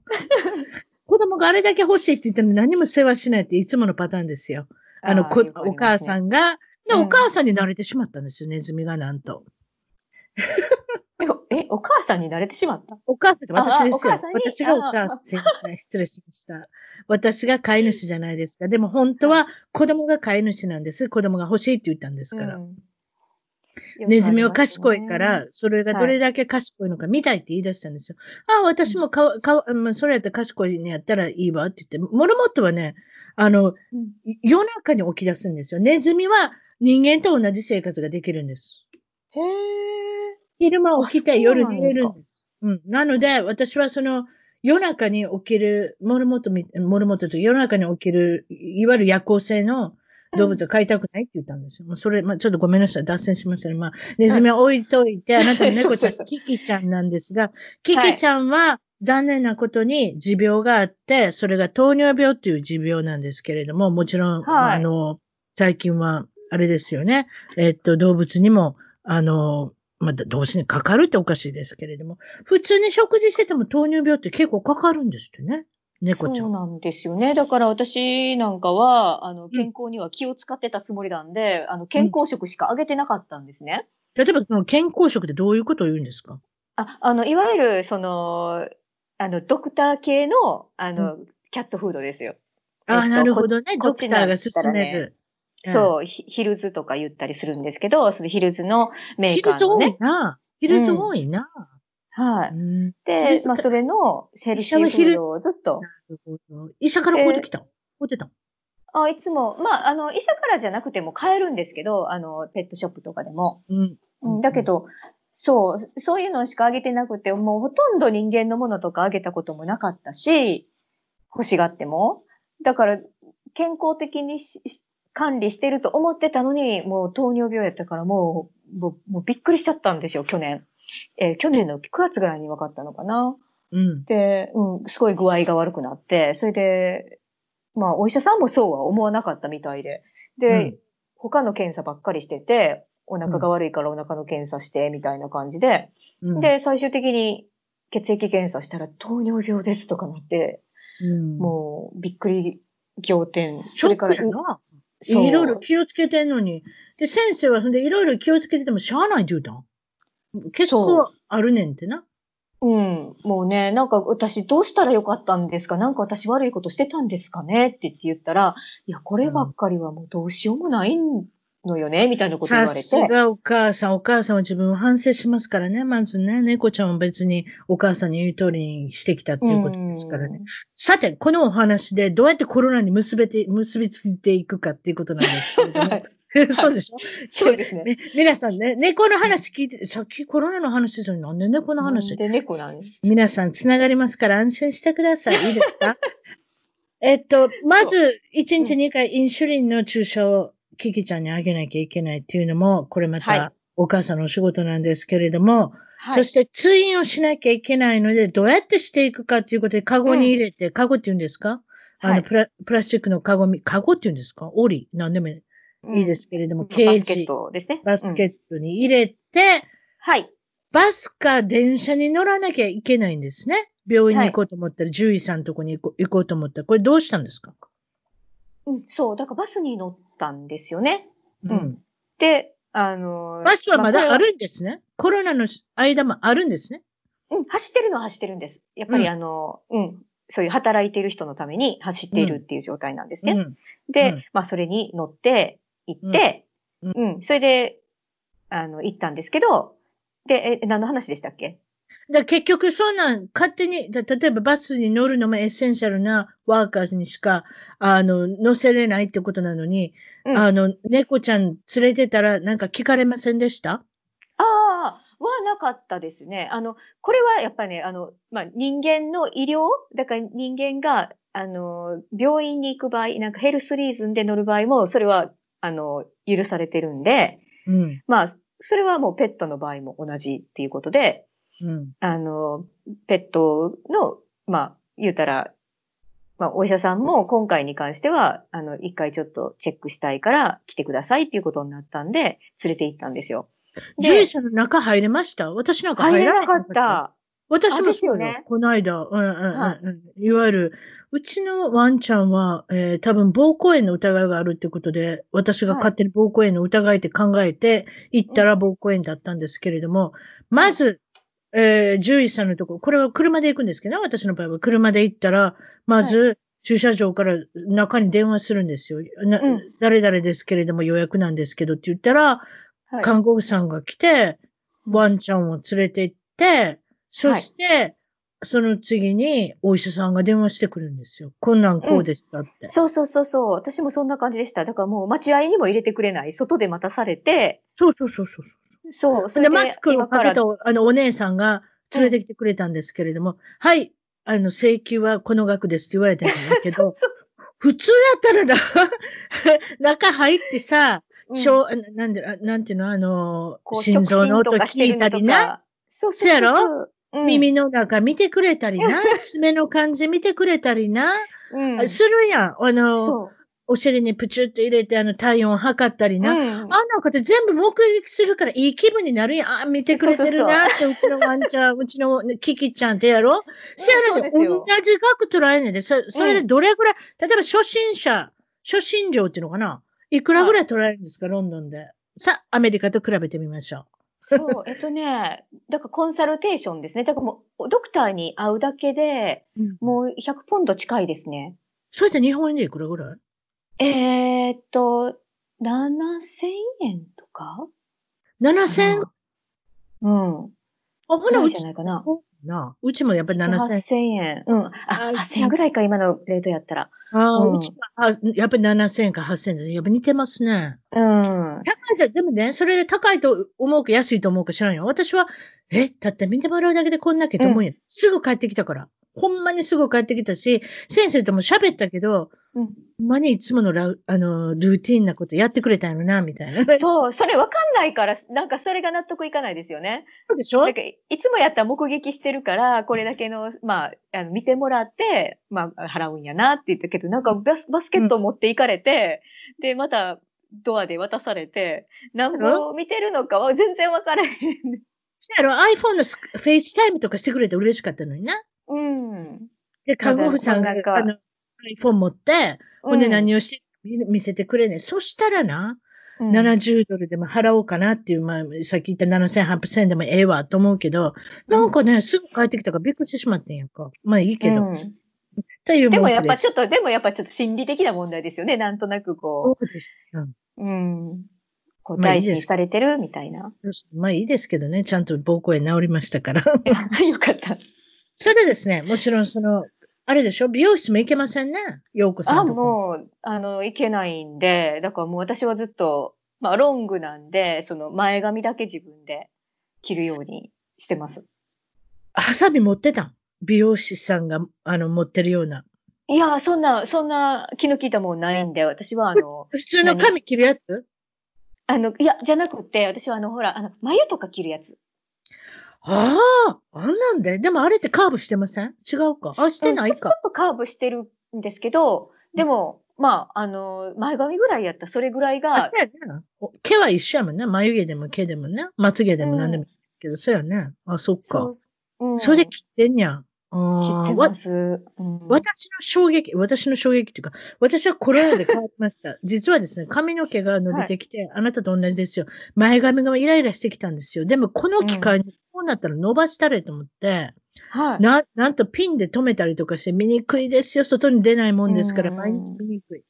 子供があれだけ欲しいって言っても何も世話しないっていつものパターンですよ。あの、あね、お母さんが、で、お母さんに慣れてしまったんですよ、ネズミがなんと。*laughs* え、お母さんに慣れてしまった？お母さんって私ですよ。私がお母さん。失礼しました。私が飼い主じゃないですか。でも本当は子供が飼い主なんです。子供が欲しいって言ったんですから。うん、ネズミは賢いから、それがどれだけ賢いのか見たいって言い出したんですよ。はい、ああ、私もかか、まあ、それやったら賢いねやったらいいわって言って、モルモットはね、あの、うん、夜中に起き出すんですよ。ネズミは人間と同じ生活ができるんです。へえ。昼間起きて夜寝れるんです。うん。なので、私はその、夜中に起きる、モルモット、モルモットと夜中に起きる、いわゆる夜行性の動物は飼いたくないって言ったんですよ。もうそれ、まあ、ちょっとごめんなさい。脱線しましたね。まあ、ネズミは置いといて、あなたの猫ちゃん、キキちゃんなんですが、*laughs* キキちゃんは、残念なことに持病があって、それが糖尿病っていう持病なんですけれども、もちろん、はい、あの、最近は、あれですよね。えっと、動物にも、あの、まあ、動物にかかるっておかしいですけれども、普通に食事してても糖尿病って結構かかるんですってね。猫ちゃん。そうなんですよね。だから私なんかは、あの、健康には気を使ってたつもりなんで、うん、あの、健康食しかあげてなかったんですね。例えば、その健康食ってどういうことを言うんですか？あ、あの、いわゆる、その、あの、ドクター系の、あの、うん、キャットフードですよ。あ、なるほどね。ドクターが勧める。そう、ヒルズとか言ったりするんですけど、そのヒルズのメーカーの、ね。ヒルズ多いな。ヒルズ多いな。はい。で、まあ、それのヘルシーフードをずっと。医者から買うてきた？買うてた？あいつも、まあ、あの、医者からじゃなくても買えるんですけど、あの、ペットショップとかでも。うん。うん、だけど、そう、そういうのしかあげてなくて、もうほとんど人間のものとかあげたこともなかったし、欲しがっても。だから、健康的に管理してると思ってたのに、もう糖尿病やったからもう、もうもうびっくりしちゃったんですよ、去年。えー、去年の9月ぐらいに分かったのかな。うん。で、うん、すごい具合が悪くなって、それで、まあ、お医者さんもそうは思わなかったみたいで。で、うん、他の検査ばっかりしてて、お腹が悪いからお腹の検査して、みたいな感じで、うん、で、最終的に血液検査したら糖尿病ですとかなって、うん、もうびっくり仰天。それから、いろいろ気をつけてんのに。で、先生はそんでいろいろ気をつけててもしゃあないって言うたん？結構あるねんってな。うん。もうね、なんか私どうしたらよかったんですか？なんか私悪いことしてたんですかね？って言ったら、いや、こればっかりはもうどうしようもないんのよねみたいなこと言われて。さすがお母さん、お母さんは自分を反省しますからね。まずね、猫ちゃんは別にお母さんに言う通りにしてきたっていうことですからね。さて、このお話でどうやってコロナに結べて、結びついていくかっていうことなんですけれども。*laughs* そうでしょ？そうですね。*laughs* 皆さんね、猫の話聞いて、さっきコロナの話したのになんで猫の話？で猫なん？皆さん繋がりますから安心してください。いいですか？*laughs* えっと、まず、1日2回インシュリンの注射をキキちゃんにあげなきゃいけないっていうのも、これまたお母さんのお仕事なんですけれども、はい、そして通院をしなきゃいけないので、どうやってしていくかっていうことで、カゴに入れて、うん、カゴって言うんですか？あのプラ、プラスチックのカゴみ、カゴって言うんですか？オリなんでもいい。ですけれども、うん、ケージ。バスケットですね。バスケットに入れて、はい。バスか電車に乗らなきゃいけないんですね。病院に行こうと思ったら、獣医さんのとこに行こう行こうと思ったら、これどうしたんですか？うん、そう。だからバスに乗ったんですよね。うん。で、あのー、バスはまだあるんですね。コロナの間もあるんですね。うん、走ってるのは走ってるんです。やっぱりあの、うん、うん、そういう働いている人のために走っているっていう状態なんですね。うん、で、うん、まあそれに乗って行って、うん、それで、あの、行ったんですけど、で、え、何の話でしたっけ？だ結局そんなん勝手に、例えばバスに乗るのも essential な workers にしか、あの、乗せれないってことなのに、うん、あの、猫ちゃん連れてたらなんか聞かれませんでした？ああ、はなかったですね。あの、これはやっぱりね、あの、まあ、人間の医療？だから人間が、あの、病院に行く場合、なんかヘルスリーズンで乗る場合も、それは、あの、許されてるんで、うん、まあ、それはもうペットの場合も同じっていうことで、うん、あの、ペットの、まあ、言うたら、まあ、お医者さんも今回に関しては、あの、一回ちょっとチェックしたいから来てくださいっていうことになったんで、連れて行ったんですよ。獣医者の中入れました？私なんか入らなかった。私もそうよ。ね、この間、うんうんうん、はい、いわゆる、うちのワンちゃんは、えー、多分、膀胱炎の疑いがあるってことで、私が勝手に膀胱炎の疑いって考えて、行ったら膀胱炎だったんですけれども、まず、えー、獣医さんのところ、これは車で行くんですけど、私の場合は車で行ったら、まず、駐車場から中に電話するんですよ。誰々ですけれども予約なんですけどって言ったら、はい、看護婦さんが来て、ワンちゃんを連れて行って、そして、はい、その次にお医者さんが電話してくるんですよ。こんなんこうでしたって、うん、そうそうそうそう。私もそんな感じでした。だからもう待合にも入れてくれない。外で待たされて。そうそうそうそう。そう。それで、マスクをかけた、あの、お姉さんが連れてきてくれたんですけれども、うん、はい、あの、請求はこの額ですって言われてるんだけど、*laughs* 普通やったらな、*laughs* 中入ってさ、うん、なんで、なんていうの、あの、心臓の音聞いたりな。そうそうやろ、うん、耳の中見てくれたりな。*laughs* 爪の感じ見てくれたりな。うん、するやん。あの、お尻にプチュって入れて、あの、体温を測ったりな。うん、あんなこと全部目撃するからいい気分になるやん。あ、見てくれてるなって、うちのワンちゃん、うちのキキちゃんってやろせやなで、同じ額捉えねんで、そそれでどれぐらい、例えば初心者、初心料っていうのかないくらぐらい捉えるんですか、ロンドンで。さあ、アメリカと比べてみましょう。そう、えっとね、だからコンサルテーションですね。だからもう、ドクターに会うだけで、もう100ポンド近いですね。それって日本円でいくらぐらい？えー、っと、7000円とか ?7000? うん。あ、ほな、うちじゃないかな。な。うちもやっぱり7000 8000円。うん。あ、あ8000円ぐらいか、今のレートやったら。ああ、うんうちは、あやっぱり7000円か8000円です。やっぱ似てますね。うん。高いじゃん、でもね、それで高いと思うか安いと思うか知らんよ。私は、え、だって見てもらうだけでこんだけと思うよ。すぐ帰ってきたから。ほんまにすぐ帰ってきたし、先生とも喋ったけど、うんほんまにいつものラあの、ルーティンなことやってくれたんやろな、みたいな。そ *laughs* そう、それわかんないから、なんかそれが納得いかないですよね。うでしょ？なんかいつもやったら目撃してるから、これだけの、まあ、あの見てもらって、まあ、払うんやなって言ったけど、なんかバスバスケットを持っていかれて、で、またドアで渡されて、何本見てるのかは全然わからへん。そうやろ ?iPhone のフェイスタイムとかしてくれて嬉しかったのにな。うん。で、看護婦さんがあの iPhone 持って、ほんで何を、をして見せてくれねん。そしたらな、うん70ドルでも払おうかなっていう、まあ、さっき言った7800円でもええわと思うけど、なんかね、すぐ帰ってきたからびっくりしてしまってんやんか。まあいいけど。っうんていうでもやっぱちょっと、でもやっぱちょっと心理的な問題ですよね。なんとなくこそうですよ。う、うん。こう大事にされてるみたいな。まあいいですけどね、ちゃんと膀胱炎治りましたから。*laughs* よかった。それですね、もちろんその、あれでしょ？美容室も行けませんね。陽子さあ、んとこ。もう、あの、いけないんで、だからもう私はずっと、まあ、ロングなんで、その前髪だけ自分で切るようにしてます。ハサミ持ってたん？美容師さんが、あの、持ってるような。いや、そんな、そんな気の利いたもんないんで、私はあの、普通の髪切るやつ？あの、いや、じゃなくて、私はあの、ほら、あの、眉とか切るやつ。ああ、あんなんで？でもあれってカーブしてません？違うか？あ、してないかちょ。っとカーブしてるんですけど、でも、まあ、あの、前髪ぐらいやったらそれぐらいあ、がそ、うや毛は一緒やもんね。眉毛でも毛でもね。まつ毛でも何でもいいですけど、そうやね。あ、そっか。そう、うん、それで切ってんやん。うん私の衝撃、私の衝撃っていうか、私はコロナで変わりました。*laughs* 実はですね、髪の毛が伸びてきて、あなたと同じですよ。前髪がイライラしてきたんですよ。でも、この機会にこうなったら伸ばしたれと思って、はい。な、なんとピンで留めたりとかして見にくいですよ。外に出ないもんですから、うん毎日見にくい。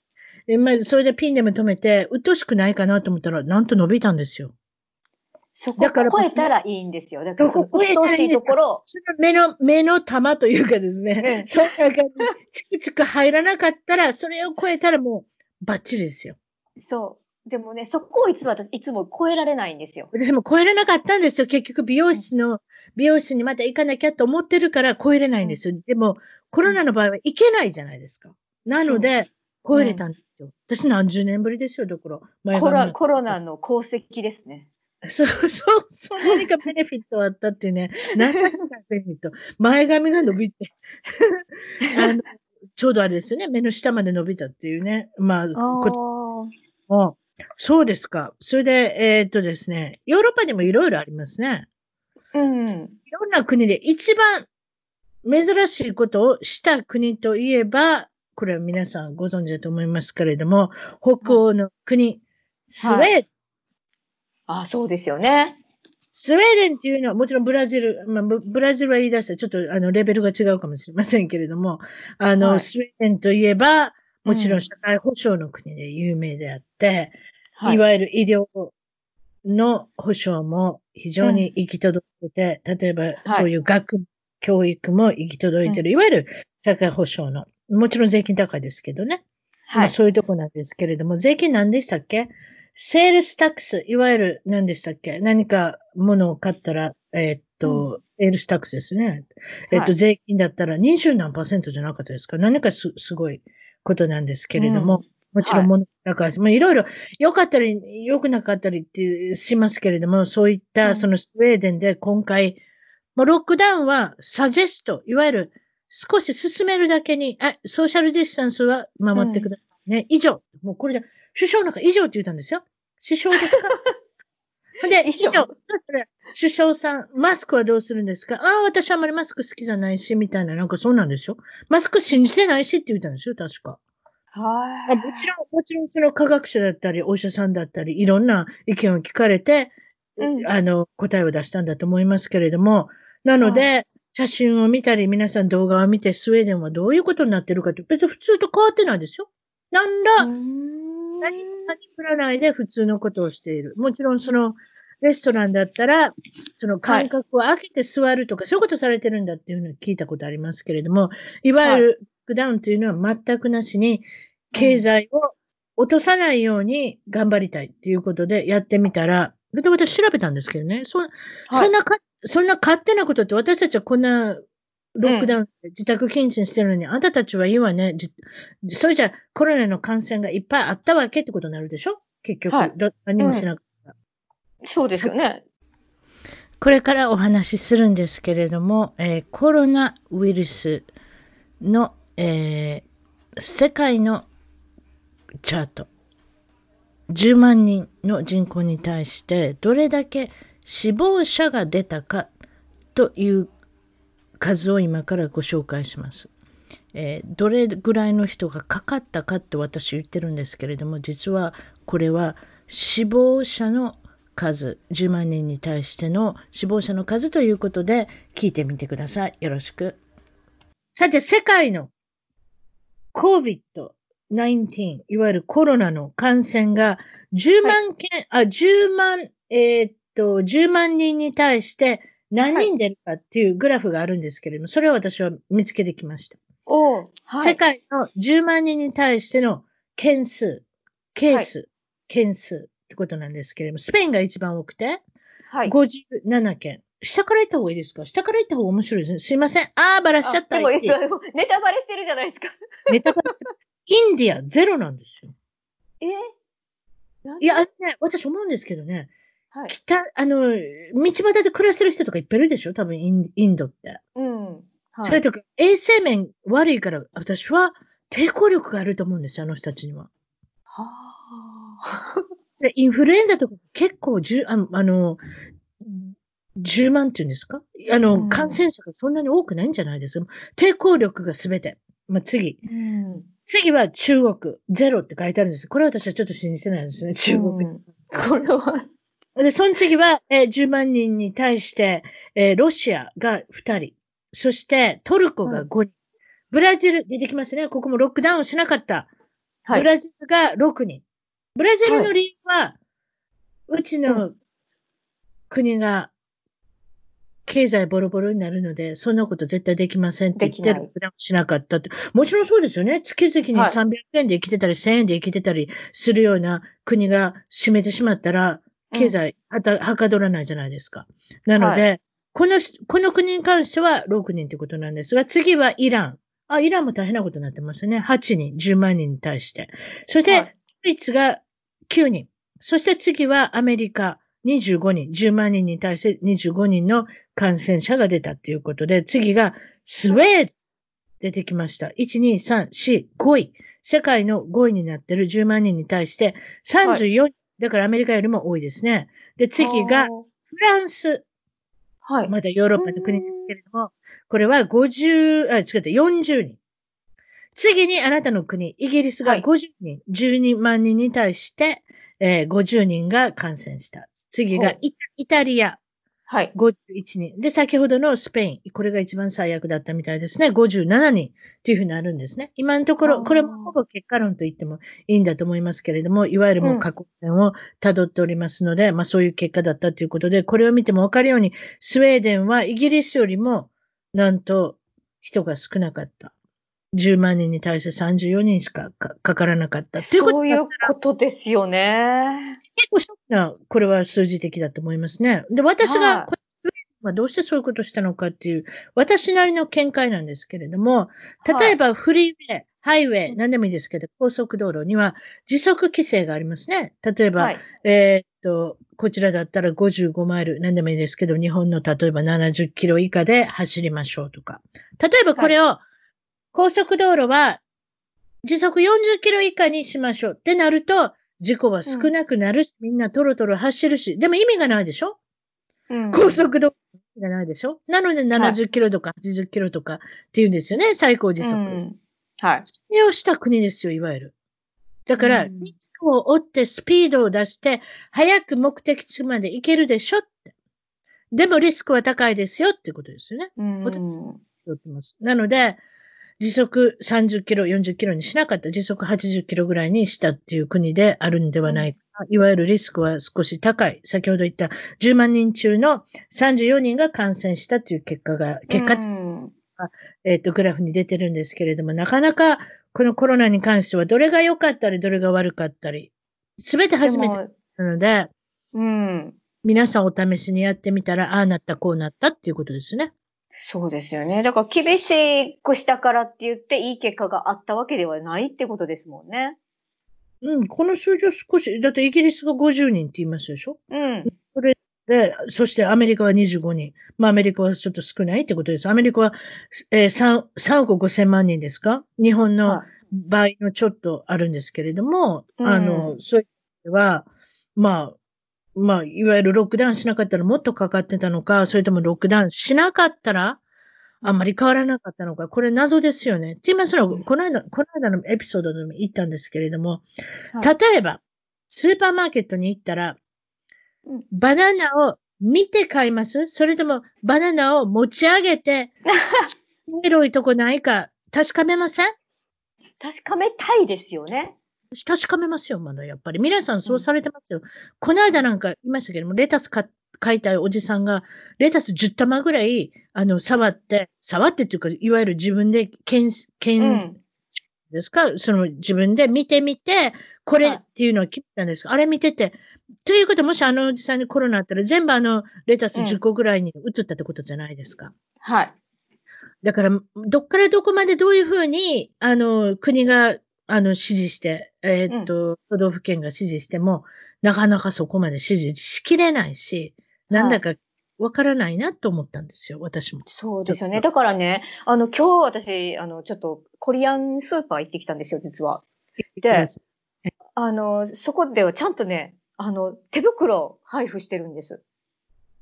で、まあ、それでピンでも留めて、鬱陶しくないかなと思ったら、なんと伸びたんですよ。そこだから超えたらいいんですよ。だから、そこ超しいところ、目の、目の玉というかですね、うんその中にチクチク入らなかったら、それを超えたらもう、バッチリですよ。そう。でもね、そこをいつも私、いつも超えられないんですよ。私も超えれなかったんですよ。結局、美容室の、美容室にまた行かなきゃと思ってるから超えれないんですよ。でも、コロナの場合は行けないじゃないですか。なので、超えれたんですよ。私何十年ぶりですよ、だから。コロコロナの功績ですね。*laughs* そう、そう、そう、何か *laughs* ベネフィットあったっていうね、何かベネフィット。前髪が伸びて、*laughs* あの、ちょうどあれですよね、目の下まで伸びたっていうね。まあ、こあそうですか。それで、えーっとですね、ヨーロッパにもいろいろありますね。あ。うん。いろんな国で一番珍しいことをした国といえば、これは皆さんご存知だと思いますけれども、北欧の国、スウェーデン。あ、そうですよね。スウェーデンっていうのは、もちろんブラジル、まあ、ブブラジルは言い出したらちょっとあのレベルが違うかもしれませんけれども、あの、はいスウェーデンといえば、もちろうんん社会保障の国で有名であって、、はいい。わゆる医療の保障も非常に行き届いてて、例えばそういう学、教育も行き届いてる、いわゆる社会保障の、もちろん税金高いですけどね。まはい。あそういうとこなんですけれども、税金何でしたっけ？ sales tax、いわゆる何でしたっけ？何か物を買ったら、えーっと、 sales tax ですね。えーっと、はい。税金だったら20何パーセントじゃなかったですか？何かす、すごいことなんですけれども、もちろん物高いし、まあいろいろ良かったり良くなかったりってしますけれども、そういっうたん。そのスウェーデンで今回、もうロックダウンはサジェスト、いわゆる少し進めるだけに、あ、ソーシャルディスタンスは守ってくださいね。以上。もうこれで、首相なんか以上って言ったんですよ。首相ですか？*laughs* で、以以上上。首相さん、マスクはどうするんですか？ああ、私あんまりマスク好きじゃないし、みたいな、なんかそうなんでしょマスク信じてないしって言ったんですよ、確か。はい。あもちろん、もちろんその科学者だったり、お医者さんだったり、いろんな意見を聞かれて、うんあの、答えを出したんだと思いますけれども、なので、写真を見たり、皆さん動画を見て、スウェーデンはどういうことになってるかって、別に普通と変わってないですよ。なんら、何も振らないで普通のことをしている。もちろんその、レストランだったら、その間隔を空けて座るとか、はい、そういうことされてるんだっていうのを聞いたことありますけれども、いわゆるロックダウンというのは全くなしに、経済を落とさないように頑張りたいっていうことでやってみたら、で、私調べたんですけどね、そ、そんなか、そんな勝手なことって私たちはこんなロックダウンで自宅謹慎してるのに、うん、あんたたちはいいわね。それじゃコロナの感染がいっぱいあったわけってことになるでしょ？結局、はい、何もしなかった、うん、そうですよね。これからお話しするんですけれども、えー、コロナウイルスの、えー、世界のチャート。10万人の人口に対してどれだけ死亡者が出たかという数を今からご紹介します。えー、どれぐらいの人がかかったかって私言ってるんですけれども実はこれは死亡者の数10万人に対しての死亡者の数ということで聞いてみてください。よろしく。さて世界の COVID-19 いわゆるコロナの感染が10万件、はい、あ10万えー、っと10万人に対して何人出るかっていうグラフがあるんですけれども、それを私は見つけてきました。おはい、世界の10万人に対しての件数、ケース、はい、件数ってことなんですけれども、スペインが一番多くて、はい、57件。下から行った方がいいですか？下から行った方が面白いですね。すいません。あー、バラしちゃった。でも、*laughs* ネタバレしてるじゃないですか。ネタバレしてる。インディアゼロなんですよ。え？いや、ね、私思うんですけどね、はい、北、あの、道端で暮らしてる人とかいっぱいいるでしょ？多分インインドって。うん。はい、それとか、衛生面悪いから、私は抵抗力があると思うんですよ、あの人たちには。はあ。インフルエンザとか結構じゅ、ああの、10万っていうんですか？あの、うん、感染者がそんなに多くないんじゃないですか？抵抗力がすべて。まあ、次、うん。次は中国、ゼロって書いてあるんです。これは私はちょっと信じてないですね、中国。うん、これはで、その次は、えー、10万人に対して、えー、ロシアが2人。そして、トルコが5人。うん、ブラジル、出てきますね。ここもロックダウンしなかった。はい、ブラジルが6人。ブラジルの理由は、はい、うちの国が経済ボロボロになるので、そんなこと絶対できませんって言って、ロックダウンしなかったって。もちろんそうですよね。月々に300円で生きてたり、1000円で生きてたりするような国が閉めてしまったら、経済はた、はかどらないじゃないですか。なので、はい、この、この国に関しては6人ということなんですが、次はイラン。あ、イランも大変なことになってますね。8人、10万人に対して。そして、ドイツが9人。そして次はアメリカ25人、10万人に対して25人の感染者が出たということで、次がスウェーデン出てきました。1、2、3、4、5位。世界の5位になってる10万人に対して34人だからアメリカよりも多いですね。で、次がフランス。はい。まだヨーロッパの国ですけれども、これは50、あ、違って40人。次にあなたの国、イギリスが50人、はい、12万人に対して、えー、50人が感染した。次がイタリア。はい。51人。で、先ほどのスペイン。これが一番最悪だったみたいですね。57人というふうになるんですね。今のところ、これもほぼ結果論と言ってもいいんだと思いますけれども、いわゆるもう過去編を辿っておりますので、うん、まあそういう結果だったということで、これを見てもわかるように、スウェーデンはイギリスよりも、なんと人が少なかった。10万人に対して34人しかかからなかった。そういうことですよね。結構ショックな、これは数字的だと思いますね。で、私が、まあ、どうしてそういうことしたのかっていう、私なりの見解なんですけれども、例えばフリーウェイ、ハイウェイ、何でもいいですけど、高速道路には時速規制がありますね。例えば、はい、えー、っと、こちらだったら55マイル、何でもいいですけど、日本の例えば70キロ以下で走りましょうとか。例えばこれを、高速道路は時速40キロ以下にしましょうってなると、事故は少なくなるし、うん、みんなトロトロ走るし、でも意味がないでしょ、うん、高速道路がないでしょ？なので70キロとか80キロとかって言うんですよね、最高時速。うん、はい。それをした国ですよ、いわゆる。だから、リスクを追ってスピードを出して、早く目的地まで行けるでしょって。でもリスクは高いですよってことですよね。うん。なので、時速30キロ、40キロにしなかった、時速80キロぐらいにしたっていう国であるんではないか。いわゆるリスクは少し高い。先ほど言った10万人中の34人が感染したという結果が、結果、えっ、と、グラフに出てるんですけれども、なかなかこのコロナに関してはどれが良かったり、どれが悪かったり、すべて初めてなので、うん。皆さんお試しにやってみたら、ああなった、こうなったっていうことですね。そうですよね。だから厳しくしたからって言っていい結果があったわけではないってことですもんね。うん、この数字は少し、だってイギリスが50人って言いますでしょ？うん。それで、そしてアメリカは25人。まあアメリカはちょっと少ないってことです。アメリカは、えー、3, 3億5千万人ですか？日本の倍のちょっとあるんですけれども、はい、あの、そういう意味では、まあ、まあ、いわゆるロックダウンしなかったらもっとかかってたのか、それともロックダウンしなかったら、あんまり変わらなかったのか、これ謎ですよね。って言いますのは、この間、この間のエピソードでも言ったんですけれども、例えば、スーパーマーケットに行ったら、バナナを見て買います？それともバナナを持ち上げて、*laughs* 広いとこないか確かめません？確かめたいですよね。確かめますよ、まだやっぱり。皆さんそうされてますよ。うん、この間なんか言いましたけども、レタス買買いたいおじさんが、レタス10玉ぐらい、あの、触って、触ってっていうか、いわゆる自分で検、検、うん、ですか？その自分で見てみて、これっていうのを決めたんですか、はい、あれ見てて、ということ、もしあのおじさんにコロナあったら全部あのレタス10個ぐらいに移ったってことじゃないですか。うん、はい。だから、どっからどこまでどういうふうに、あの、国があの、指示して、えー、っと、うん、都道府県が指示しても、なかなかそこまで指示しきれないし、なんだかわからないなと思ったんですよ、私も。そうですよね。だからね、あの、今日私、あの、ちょっとコリアンスーパー行ってきたんですよ、実は。で、あの、そこではちゃんとね、あの、手袋配布してるんです。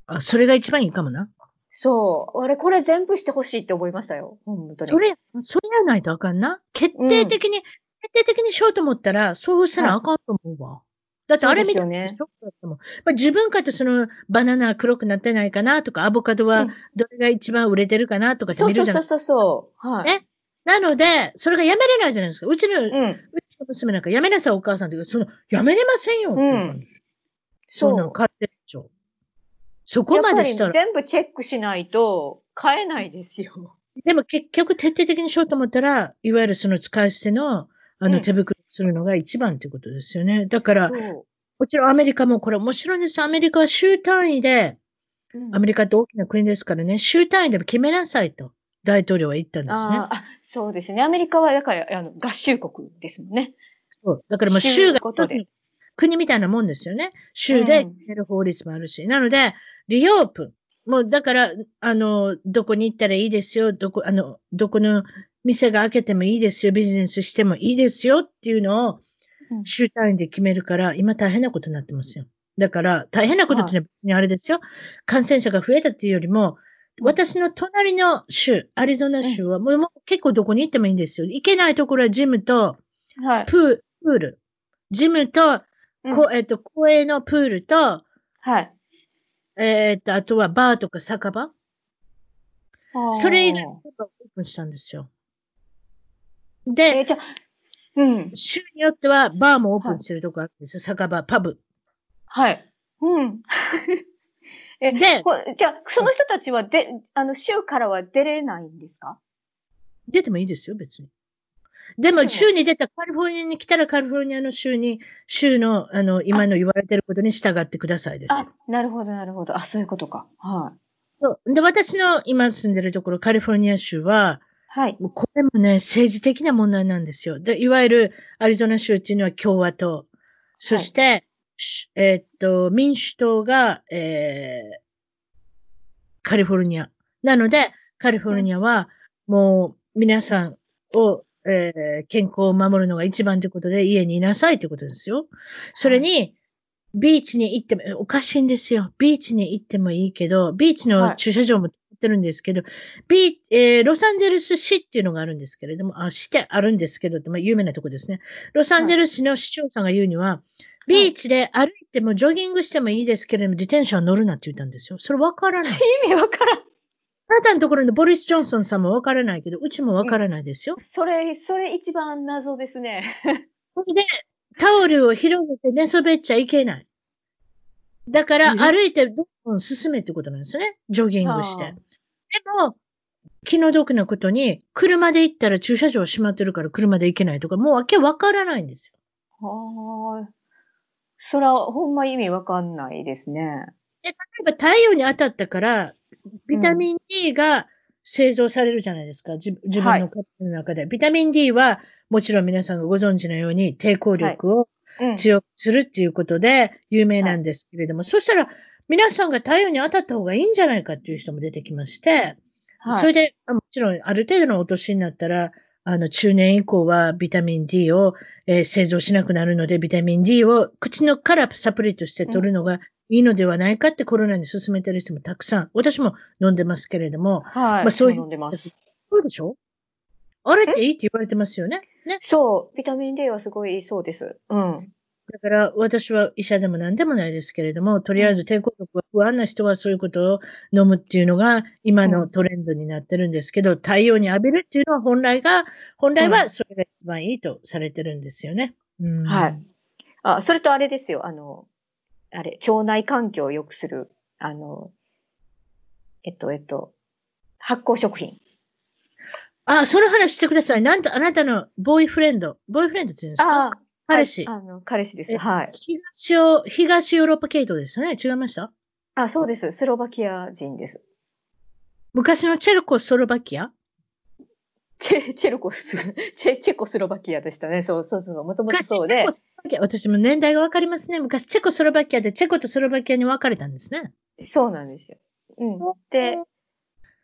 あ、それが一番いいかもな。そう。あれ、これ全部してほしいって思いましたよ。本当に。それ、それやないとあかんな。決定的に、徹底的にしようと思ったら、そうしたらあかんと思うわ。だってあれ見てね、ショックだったもん。まあ、自分かってそのバナナ黒くなってないかなとか、アボカドはどれが一番売れてるかなとかって見るじゃないですか。そうそうそうそう。はい。ね。なので、それがやめれないじゃないですか。うちの、うん、うちの娘なんかやめなさいお母さんって言うその、やめれませんよって言うんです。うん、そんなの買ってるでしょ。そこまでしたら。全部チェックしないと買えないですよ。でも結局徹底的にしようと思ったら、いわゆるその使い捨てのあの、手袋するのが一番っていうことですよね。だから、もちろんアメリカもこれ面白いんです。アメリカは州単位で、アメリカって大きな国ですからね、州単位でも決めなさいと、大統領は言ったんですね。あそうですね。アメリカは、だから、あの、合衆国ですもんね。そう。だからもう州が一つの国みたいなもんですよね。州で決める法律もあるし。うん、なので、リオープン。もう、だから、あの、どこに行ったらいいですよ。どこ、あの、どこの店が開けてもいいですよ、ビジネスしてもいいですよっていうのを、週単位で決めるから、今大変なことになってますよ。だから、大変なことって別にあれですよ。感染者が増えたっていうよりも、私の隣の州、アリゾナ州は、もう結構どこに行ってもいいんですよ。行けないところはジムと、プール。ジムと、こえっ、と、公営のプールと、はい。えっ、と、あとはバーとか酒場。それ以外オープンしたんですよ。で、えー、じゃうん。州によってはバーもオープンしてるとこあるんですよ。はい、酒場、パブ。はい。うん。*laughs* え、で、じゃあ、その人たちはで、あの、州からは出れないんですか？出てもいいですよ、別に。でも、州に出た、カリフォルニアに来たらカリフォルニアの州に、州の、あの、今の言われてることに従ってくださいですよ。あ、なるほど、なるほど。あ、そういうことか。はい。そう。で、私の今住んでるところ、カリフォルニア州は、はい。もうこれもね、政治的な問題なんですよ。で、いわゆるアリゾナ州っていうのは共和党。そして、はい、えー、っと、民主党が、えー、カリフォルニア。なので、カリフォルニアは、もう皆さんを、えー、健康を守るのが一番ということで家にいなさいということですよ。それに、ビーチに行っても、おかしいんですよ。ビーチに行ってもいいけど、ビーチの駐車場もってるんですけど、ビえー、ロサンゼルス市っていうのがあるんですけれども、あ、市ってあるんですけど、まあ、有名なとこですね。ロサンゼルス市の市長さんが言うには、はい、ビーチで歩いてもジョギングしてもいいですけれども、自転車は乗るなって言ったんですよ。それわからない。*laughs* 意味わからん。あなたのところのボリス・ジョンソンさんもわからないけど、うちもわからないですよ。それ、それ一番謎ですね。*laughs* で、タオルを広げて寝そべっちゃいけない。だから、歩いてどんどん進めってことなんですよね。ジョギングして。でも、気の毒なことに、車で行ったら駐車場閉まってるから車で行けないとか、もうわけわからないんですよ。はあ。そら、ほんま意味わかんないですね。で、例えば太陽に当たったから、ビタミン D が製造されるじゃないですか。自自分の体の中で、はい、ビタミン D は、もちろん皆さんがご存知のように抵抗力を強くするっていうことで有名なんですけれども、はい、そしたら皆さんが太陽に当たった方がいいんじゃないかっていう人も出てきまして、はい、それで、もちろんある程度のお年になったら、あの、中年以降はビタミン D を、えー、製造しなくなるので、ビタミン D を口のからサプリとして取るのがいいのではないかってコロナに進めてる人もたくさん、私も飲んでますけれども、はい。まあそういう。飲んでます。そうでしょ？あれっていいって言われてますよね。ね。そう。ビタミン D はすごいいいそうです。うん。だから私は医者でも何でもないですけれども、とりあえず抵抗力が不安な人はそういうことを飲むっていうのが今のトレンドになってるんですけど、太陽に浴びるっていうのは本来が、本来はそれが一番いいとされてるんですよね。うん、はい。あ、それとあれですよ。あの、あれ、腸内環境を良くする、あの、えっと、えっと、発酵食品。あ、その話してください。なんと、あなたのボーイフレンド。ボーイフレンドって言うんですか？あ彼氏、はい。あの、彼氏です。はい。東東ヨーロッパ系統ですね？違いました？あ、そうです。スロバキア人です。昔のチェルコスロバキア？チェ、チェルコス、チェ、チェコスロバキアでしたね。そうそうそう。もともとそうで。私も年代がわかりますね。昔、チェコスロバキアでチェコとスロバキアに分かれたんですね。そうなんですよ。うん。で、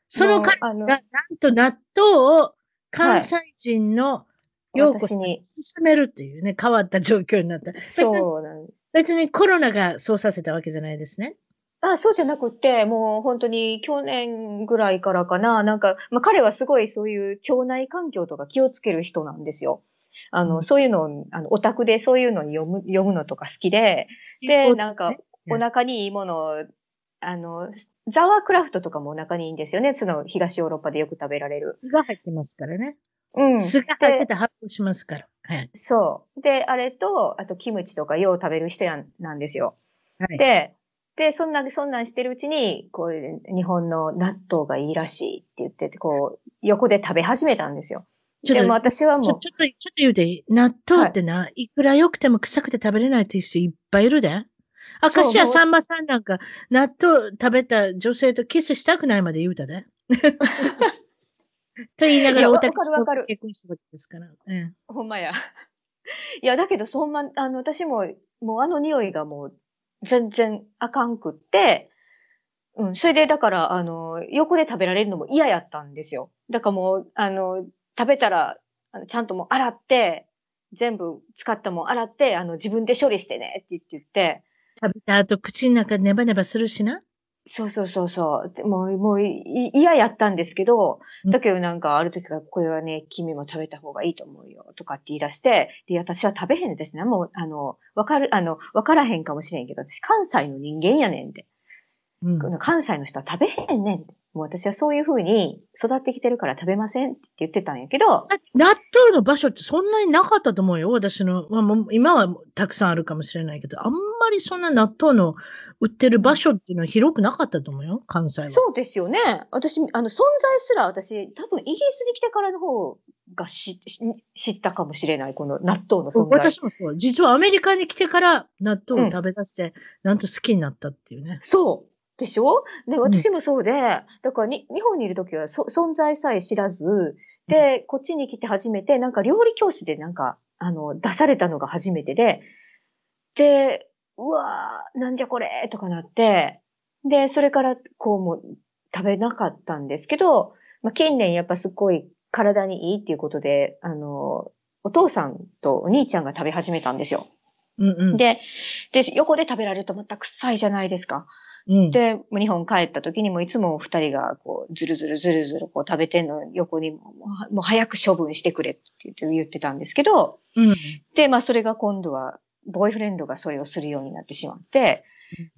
その彼が、なんと納豆を関西人の陽子に進めるっていうね、変わった状況になった。そうなんです。別にコロナがそうさせたわけじゃないですね。あ、そうじゃなくて、もう本当に去年ぐらいからかな、なんか、まあ、彼はすごいそういう腸内環境とか気をつける人なんですよ。あの、うん、そういうのを、あの、オタクでそういうのに読む、読むのとか好きで、で、なんか、お腹にいいものを、あの、ザワークラフトとかもお腹にいいんですよね。その東ヨーロッパでよく食べられる。酢が入ってますからね。うん。酢が入ってて発酵しますから。はい。そう。で、あれと、あとキムチとかよう食べる人やなんですよ。はい。で、で、そんな、そんなんしてるうちに、こう、日本の納豆がいいらしいって言ってて、こう、横で食べ始めたんですよ。でも私はもう。ちょ、ちょっと、ちょっと言うていい？納豆ってな、はい、いくら良くても臭くて食べれないっていう人いっぱいいるで。明石家さんまさんなんか、納豆食べた女性とキスしたくないまで言うたで。*laughs* *laughs* と言いながら、おたく結婚したことですから。うん、ほんまや。*laughs* いや、だけど、そんな、あの、私も、もうあの匂いがもう、全然あかんくって、うん、それでだから、あの、横で食べられるのも嫌やったんですよ。だからもう、あの、食べたら、あのちゃんともう洗って、全部使ったもん洗って、あの、自分で処理してねって言って、食べた後口の中ネバネバするしな。そうそうそうそう。もう、もう嫌やったんですけど、だけどなんかある時からこれはね、君も食べた方がいいと思うよ、とかって言い出して、で、私は食べへんですね。もう、あの、わかる、あの、わからへんかもしれんけど、私関西の人間やねんって。うん、関西の人は食べへんねんって。もう私はそういうふうに育ってきてるから食べませんって言ってたんやけど。納豆の場所ってそんなになかったと思うよ。私の、まあ、今はたくさんあるかもしれないけど、あんまりそんな納豆の売ってる場所っていうのは広くなかったと思うよ。関西は。そうですよね。私、あの、存在すら私、多分イギリスに来てからの方が知ったかもしれない。この納豆の存在。私もそう。実はアメリカに来てから納豆を食べ出して、うん、なんと好きになったっていうね。そう。でしょ？で、私もそうで、うん、だからに、日本にいるときはそ存在さえ知らず、で、こっちに来て初めて、なんか料理教室でなんか、あの、出されたのが初めてで、で、うわー、なんじゃこれ？とかなって、で、それからこうも食べなかったんですけど、まあ、近年やっぱすっごい体にいいっていうことで、あの、お父さんとお兄ちゃんが食べ始めたんですよ。うんうん、で、で、横で食べられるとまた臭いじゃないですか。うん、で、日本帰った時にもいつも二人がこう、ずるずるずるずるこう食べてんの横にも、もう早く処分してくれって言ってたんですけど、うん、で、まあそれが今度は、ボーイフレンドがそれをするようになってしまって、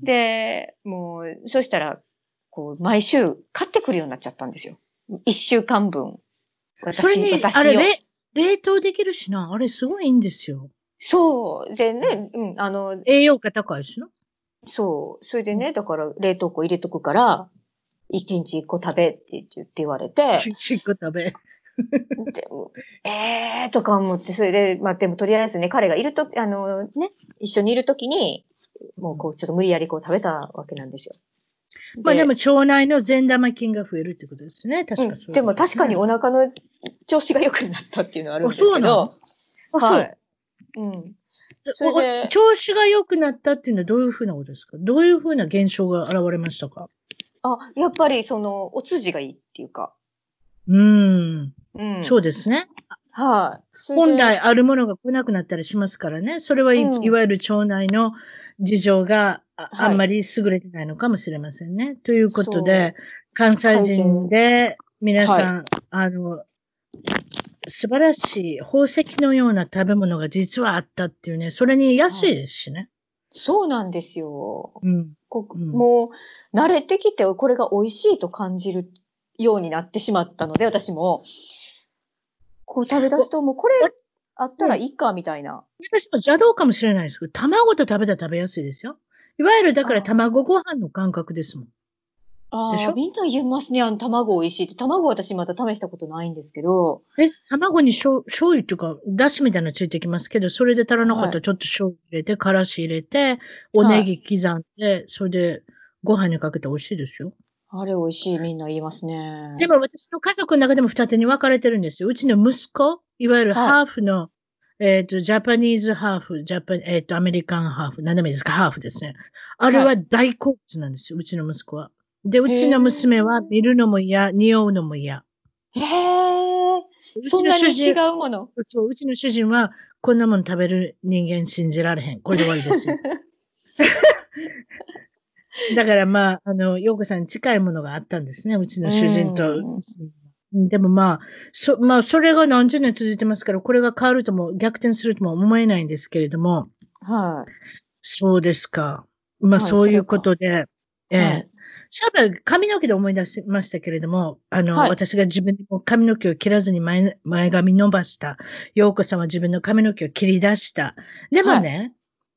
で、もう、そしたら、こう、毎週買ってくるようになっちゃったんですよ。一週間分。それに、あれ、冷、冷凍できるしな。あれすごいいいんですよ。そう。でね、うん、あの、栄養価高いしな。そう。それでね、だから冷凍庫入れとくから、一日一個食べって言って言われて、ちちっこ食べ。でもえーとか思って、それで、まあでもとりあえずね、彼がいると、あのね、一緒にいるときに、もうこう、ちょっと無理やりこう食べたわけなんですよ。まあでも腸内の善玉菌が増えるってことですね。確かそう、うんでも確かにお腹の調子が良くなったっていうのはあるんですけあそうなどの、あ、そう。はい。うん。それでお調子が良くなったっていうのはどういうふうなことですか？どういうふうな現象が現れましたか？あ、やっぱりその、お通じがいいっていうか。うーん。うん。そうですね。はい。それで本来あるものが来なくなったりしますからね。それはい,、うんいわゆる腸内の事情があ,、はいあんまり優れてないのかもしれませんね。ということで、関西人で皆さん、あの、素晴らしい宝石のような食べ物が実はあったっていうね、それに安いですしね。そうなんですよ。うん。こうんもう、慣れてきて、これが美味しいと感じるようになってしまったので、私も、こう食べ出すと、もうこれあったらいいか、みたいな。私も邪道かもしれないですけど、卵と食べたら食べやすいですよ。いわゆるだから卵ご飯の感覚ですもん。あでしょ？あ、みんな言いますね。あの、卵美味しいって。卵私まだ試したことないんですけど。え、卵に醤醤油っていうか、だしみたいなのついてきますけど、それで足らなかったはいらちょっと醤油入れて、からし入れて、おネギ刻んで、それでご飯にかけて美味しいですよ。あれ美味しい、みんな言いますね。でも私の家族の中でも二手に分かれてるんですよ。うちの息子、いわゆるはいハーフの、えっ、と、ジャパニーズハーフ、ジャパ、えっ、と、アメリカンハーフ、何でもいいですか、ハーフですね。あれは大好物なんですよ、うちの息子は。で、うちの娘は見るのも嫌、匂うのも嫌。へえ、そんなに違うもの？そう、うちの主人は、こんなもの食べる人間信じられへん。これで終わりですよ。*laughs* だからまあ、あの、洋子さんに近いものがあったんですね。うちの主人と。でもまあ、そ、まあ、それが何十年続いてますから、これが変わるとも、逆転するとも思えないんですけれども、はい。そうですか。まあ、はいそういうことで、ええ。はいそういえば髪の毛で思い出しましたけれども、あの、はい私が自分でも髪の毛を切らずに前前髪伸ばした。陽子さんは自分の髪の毛を切り出した。でもね、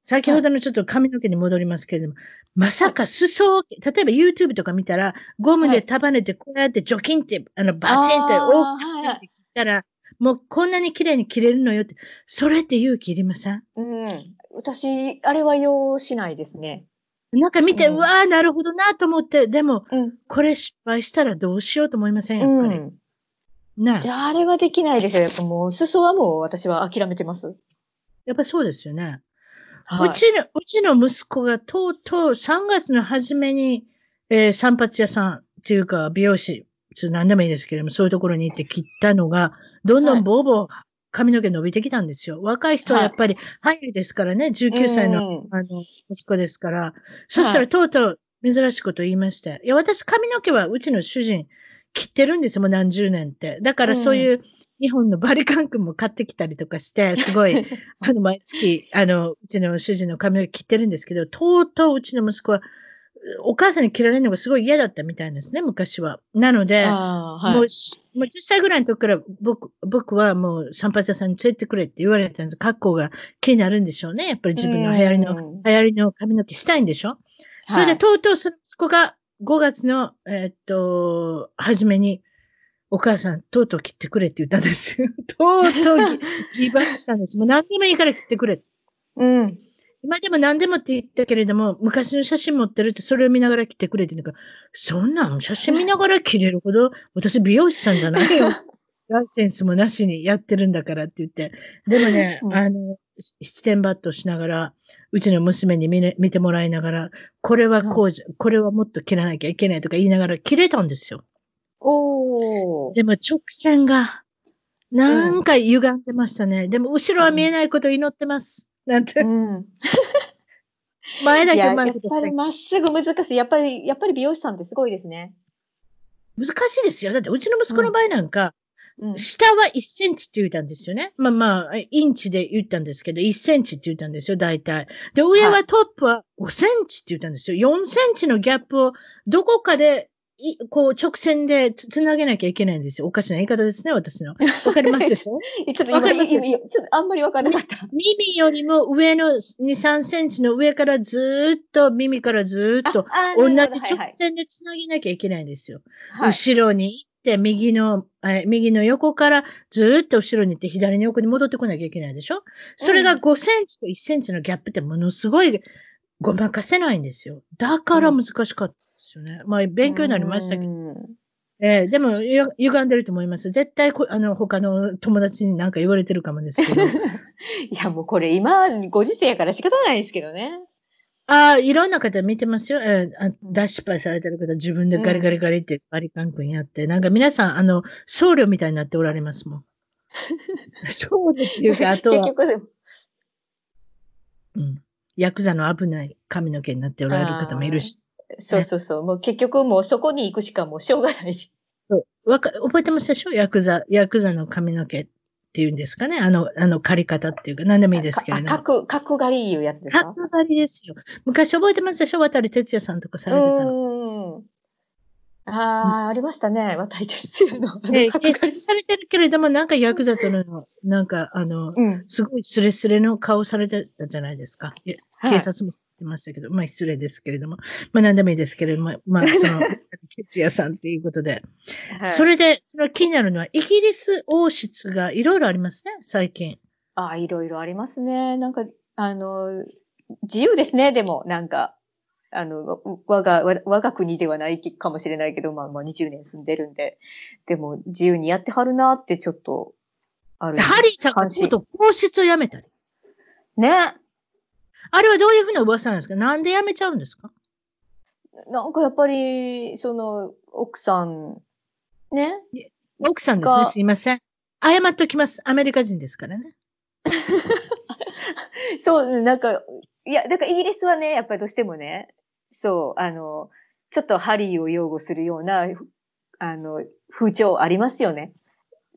先ほどのちょっと髪の毛に戻りますけれども、まさか裾を、例えば YouTube とか見たら、ゴムで束ねてこうやって除菌って、あの、バチンって大きくついて切ったら、もうこんなに綺麗に切れるのよって、それって勇気いりません？うん。私、あれは用しないですね。なんか見て、ううんわー、なるほどなと思って、でも、うん。これ失敗したらどうしようと思いません、やっぱり。うん。ねいや、あれはできないですよ。やっぱもう、裾はもう私は諦めてます。やっぱそうですよね。はいうちの、うちの息子がとうとう3月の初めに、えー散髪屋さんっていうか美容師、何でもいいですけれども、そういうところに行って切ったのが、どんどはいんボーボー髪の毛伸びてきたんですよ。若い人はやっぱり早いですからね、19歳のうんあの、息子ですから。そしたらとうとう珍しいこと言いまして。いや、私髪の毛はうちの主人切ってるんですよ、もう何十年って。だからそういう日本のバリカン君も買ってきたりとかして、*laughs* すごい、あの、毎月、あの、うちの主人の髪の毛切ってるんですけど、とうとううちの息子は、お母さんに切られるのがすごい嫌だったみたいですね、昔は。なので、はい。もうし、もう10歳ぐらいの時から僕、僕はもう散髪屋さんに連れてくれって言われてたんです。格好が気になるんでしょうね。やっぱり自分の流行りの、うん流行りの髪の毛したいんでしょそれではいとうとうその息子が5月の、えーっと、初めに、お母さん、とうとう切ってくれって言ったんですよ。*laughs* とうとうギ *laughs* ギブアップしたんです。もう何でもいいから切ってくれ。うん。今でも何でもって言ったけれども、昔の写真持ってるってそれを見ながら切ってくれって言うから、そんなん写真見ながら切れるほど、私美容師さんじゃないよ。*laughs* ライセンスもなしにやってるんだからって言って。でもね、うんあの、七点抜刀しながら、うちの娘に見,、ね、見てもらいながら、これはこうじゃ、これはもっと切らなきゃいけないとか言いながら切れたんですよ。おー。でも直線が、なんか歪んでましたね。でも後ろは見えないことを祈ってます。なんてう、ん。前だけいや、やっうまいことしてぱりまっすぐ難しい。やっぱり、やっぱり美容師さんってすごいですね。難しいですよ。だってうちの息子の場合なんか、下は1センチって言ったんですよね。まあまあ、インチで言ったんですけど、1センチって言ったんですよ、大体。で、上はトップは5センチって言ったんですよ。4センチのギャップをどこかでい、こう、直線でつつなげなきゃいけないんですよ。おかしな言い方ですね、私の。わかりますでしょ？*laughs* ちょっと今、ちょっとあんまりわからなかった。耳よりも上の2、3センチの上からずっと、耳からずっと、同じ直線でつなげなきゃいけないんですよ。はいはい、後ろに行って、右の、え右の横からずっと後ろに行って左の横に戻ってこなきゃいけないでしょ？それが5センチと1センチのギャップってものすごいごまかせないんですよ。だから難しかった。ですよね。まあ、勉強になりましたけど。えー、でも、歪んでると思います。絶対あの、他の友達に何か言われてるかもですけど。*laughs* いや、もうこれ今、ご時世やから仕方ないですけどね。ああ、いろんな方見てますよ。えー、あ大失敗されてる方、自分でガリガリガリってバリカン君やって、うん、なんか皆さん、あの、僧侶みたいになっておられますもん。*laughs* 僧侶っていうか、あとは。結局うん。ヤクザの危ない髪の毛になっておられる方もいるし。そうそうそう。もう結局もうそこに行くしかもうしょうがない。わか、覚えてますでしょ？ヤクザ、ヤクザの髪の毛っていうんですかね？あの、あの、刈り方っていうか、何でもいいですけれども。角、角刈りいうやつですか？角刈りですよ。昔覚えてますでしょ？渡哲也さんとかされてたの。ああ、ありましたね。渡り哲也の。えー、警察されてるけれども、なんかヤクザとの、なんか、あの、うん、すごいスレスレの顔されてたじゃないですか。警察も知ってましたけど、はい、まあ失礼ですけれども、まあ何でもいいですけれども、まあその、*laughs* 哲也さんっていうことで。はい、それで、それ気になるのは、イギリス王室がいろいろありますね、最近。ああ、いろいろありますね。なんか、あの、自由ですね、でも、なんか。あの、我が、我が国ではないかもしれないけど、まあまあ20年住んでるんで、でも自由にやってはるなってちょっと、ある。ハリーさんがちょっと皇室を辞めたり。ね。あれはどういうふうな噂なんですか？なんで辞めちゃうんですか？なんかやっぱり、その、奥さん、ね。奥さんですね。すいません。謝っときます。アメリカ人ですからね。*laughs* そう、なんか、いや、だからイギリスはね、やっぱりどうしてもね、そう、あの、ちょっとハリーを擁護するような、あの、風潮ありますよね。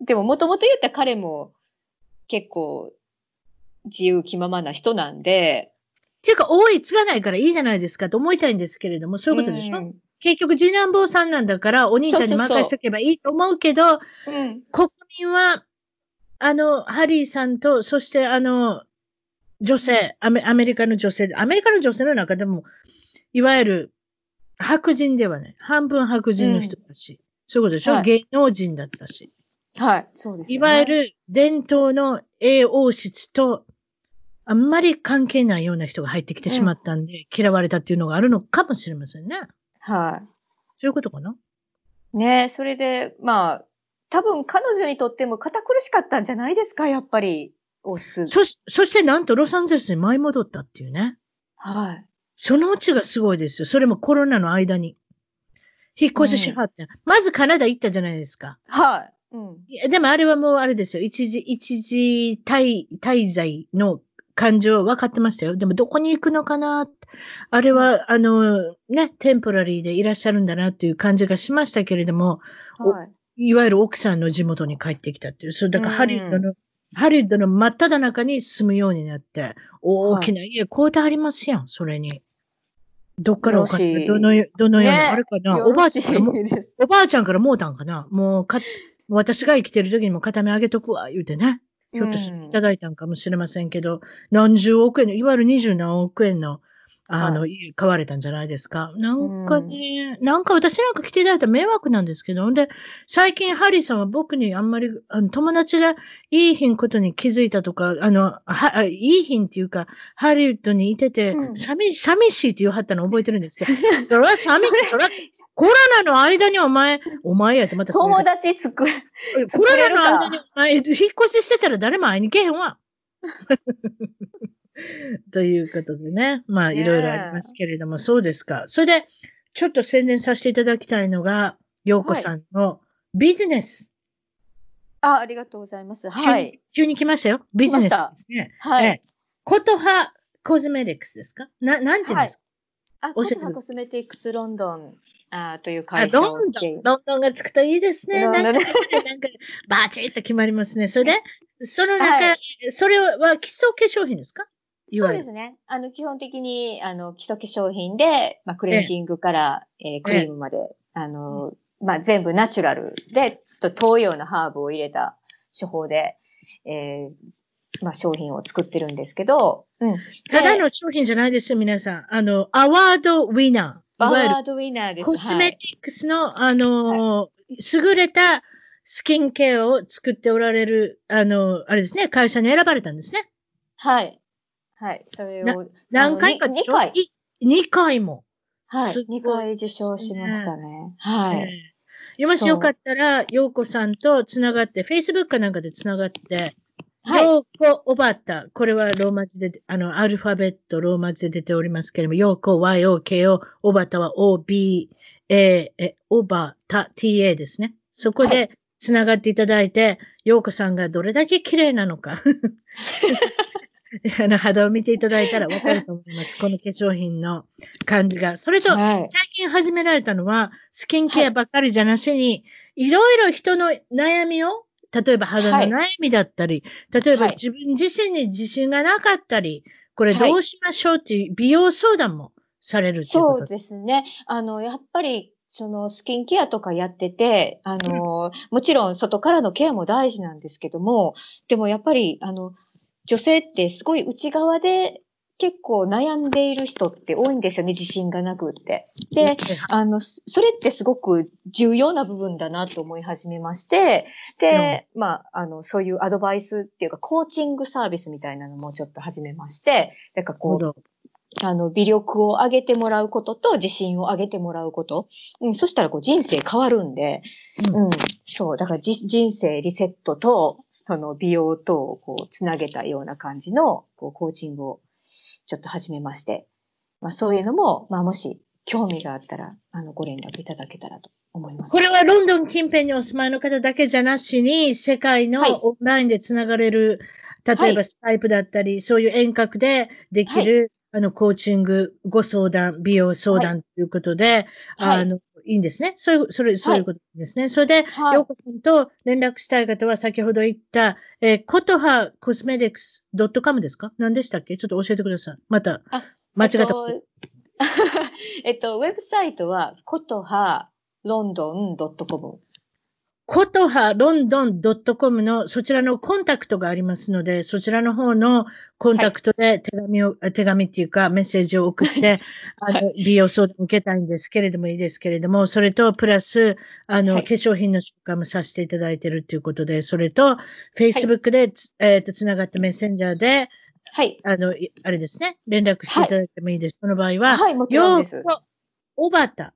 でも、もともと言った彼も結構自由気ままな人なんで。っていうか、多い継がないからいいじゃないですかと思いたいんですけれども、そういうことでしょ、うん、結局、次男坊さんなんだから、お兄ちゃんに任しとけばいいと思うけど、うん、国民は、あの、ハリーさんと、そしてあの、女性アメ、アメリカの女性、アメリカの女性の中でも、いわゆる白人ではない。半分白人の人だし。うん、そういうことでしょ、はい、芸能人だったし。はい、そうです、ね、いわゆる伝統の英王室と、あんまり関係ないような人が入ってきてしまったんで、うん、嫌われたっていうのがあるのかもしれませんね。はい。そういうことかな？ねそれで、まあ、多分彼女にとっても堅苦しかったんじゃないですか、やっぱり、王室。そし、そしてなんとロサンゼルスに舞い戻ったっていうね。はい。そのうちがすごいですよ。それもコロナの間に。引っ越ししはって、うん、まずカナダ行ったじゃないですか。はい。うん、でもあれはもうあれですよ。一時、一時滞滞在の感情分かってましたよ。でもどこに行くのかなあれは、あの、ね、テンポラリーでいらっしゃるんだなっていう感じがしましたけれども、はい、いわゆる奥さんの地元に帰ってきたっていう。そう、だからハリウッドの、うん、ハリウッドの真っ只中に住むようになって、大きな家、こうてありますやん、それに。どっからお金、どの、どのように、あれかな、おばあちゃんからも、おばあちゃんからもうたんかな？もうか、私が生きてる時にも固め上げとくわ、言うてね。ひょっとしていただいたんかもしれませんけど、うん、何十億円の、いわゆる二十何億円のあの、家買われたんじゃないですか？なんかね、うん、なんか私なんか来ていただいたら迷惑なんですけど、んで、最近ハリーさんは僕にあんまり、あの、友達がいい品ことに気づいたとか、あの、は、いい品っていうか、ハリウッドにいてて、うん、寂、寂しいって言わはったの覚えてるんですけど、*laughs* それは寂しい、それ。は、コロナの間にお前、お前やってまた友達作る。コロナの間にお前、引っ越ししてたら誰も会いに来へんわ。*laughs* ということでね。まあ、いろいろありますけれども、そうですか。それで、ちょっと宣伝させていただきたいのが、ようこさんのビジネス。はい、あ、ありがとうございます。はい。急に来ましたよ。ビジネスですね。はい。え、ことはコズメディックスですか？な、なんて言うんですか、あ、コトハコスメティックスロンドンあという会社ロンドン。ロンドンがつくといいですね。なんか、なんかバチッと決まりますね。それで、*laughs* その中、はい、それは基礎化粧品ですか？そうですね。あの、基本的に、あの、基礎化粧品で、まあ、クレンジングから、ええー、クリームまで、あの、まあ、全部ナチュラルで、ちょっと東洋のハーブを入れた手法で、えー、まあ、商品を作ってるんですけど、うん。ただの商品じゃないですよ、皆さん。あの、アワードウィナー。アワードウィナーです。コスメティックスの、はい、あの、優れたスキンケアを作っておられる、あの、あれですね、会社に選ばれたんですね。はい。はい。それを。何回か ?2 回。2回も。はい。2回受賞しましたね。はい。よもしよかったら、ようこさんとつながって、Facebook かなんかでつながって、はい。ようこおばた。これはローマ字で、あの、アルファベットローマ字で出ておりますけれども、ようこ YOKO、おばたは OB、え、おばた TA ですね。そこでつながっていただいて、ようこさんがどれだけ綺麗なのか。*laughs* *laughs* あの、肌を見ていただいたらわかると思います。*laughs* この化粧品の感じが。それと、最近始められたのは、スキンケアばっかりじゃなしに、いろいろ人の悩みを、例えば肌の悩みだったり、はい、例えば自分自身に自信がなかったり、これどうしましょうっていう美容相談もされるそうですね。あの、やっぱりそのスキンケアとかやってて、あの、もちろん外からのケアも大事なんですけども、でもやっぱり、あの、女性ってすごい内側で結構悩んでいる人って多いんですよね、自信がなくって。で、あの、それってすごく重要な部分だなと思い始めまして、で、うん、まあ、あの、そういうアドバイスっていうか、コーチングサービスみたいなのもちょっと始めまして、だからこう、あの、微力を上げてもらうことと自信を上げてもらうこと。うん、そしたらこう人生変わるんで、うん、うん、そう、だから人生リセットと、その美容とをこう、つなげたような感じの、こう、コーチングをちょっと始めまして、まあそういうのも、まあもし興味があったら、あの、ご連絡いただけたらと思います。これはロンドン近辺にお住まいの方だけじゃなしに、世界のオンラインでつながれる、はい、例えばスカイプだったり、そういう遠隔でできる、あの、コーチング、ご相談、美容相談ということで、はい、あの、いいんですね。そういう、それ、そういうことですね。はい、それで、はい、ようこさんと連絡したい方は、先ほど言った、えー、ことはコスメディクス .com ですか？何でしたっけ？ちょっと教えてください。また、間違ったこと。えっと、*laughs* ウェブサイトは、ことはロンドン .com。ことはロンドン .com のそちらのコンタクトがありますので、そちらの方のコンタクトで手紙を、はい、手紙っていうかメッセージを送って、あの、美容相談を受けたいんですけれどもいいですけれども、それとプラス、あの、はい、化粧品の紹介もさせていただいているということで、それと、Facebook で、はい、えっ、と、つながったメッセンジャーで、はい。あの、あれですね。連絡していただいてもいいです。その場合は、はい、もちろんです。おばた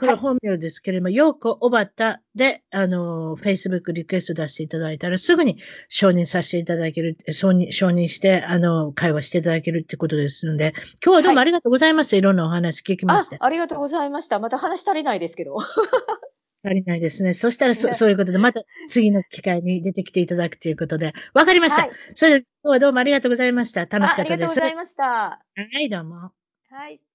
これ本名ですけれども、はい、ようこおばたで、あの、Facebook リクエスト出していただいたら、すぐに承認させていただける、承認、承認して、あの、会話していただけるってことですので、今日はどうもありがとうございます。はい、いろんなお話聞きまして。あ、ありがとうございました。また話足りないですけど。*laughs* 足りないですね。そしたらそ、そういうことで、また次の機会に出てきていただくということで。わかりました。はい、それで、今日はどうもありがとうございました。楽しかったです。ありがとうございました。はい、どうも。はい。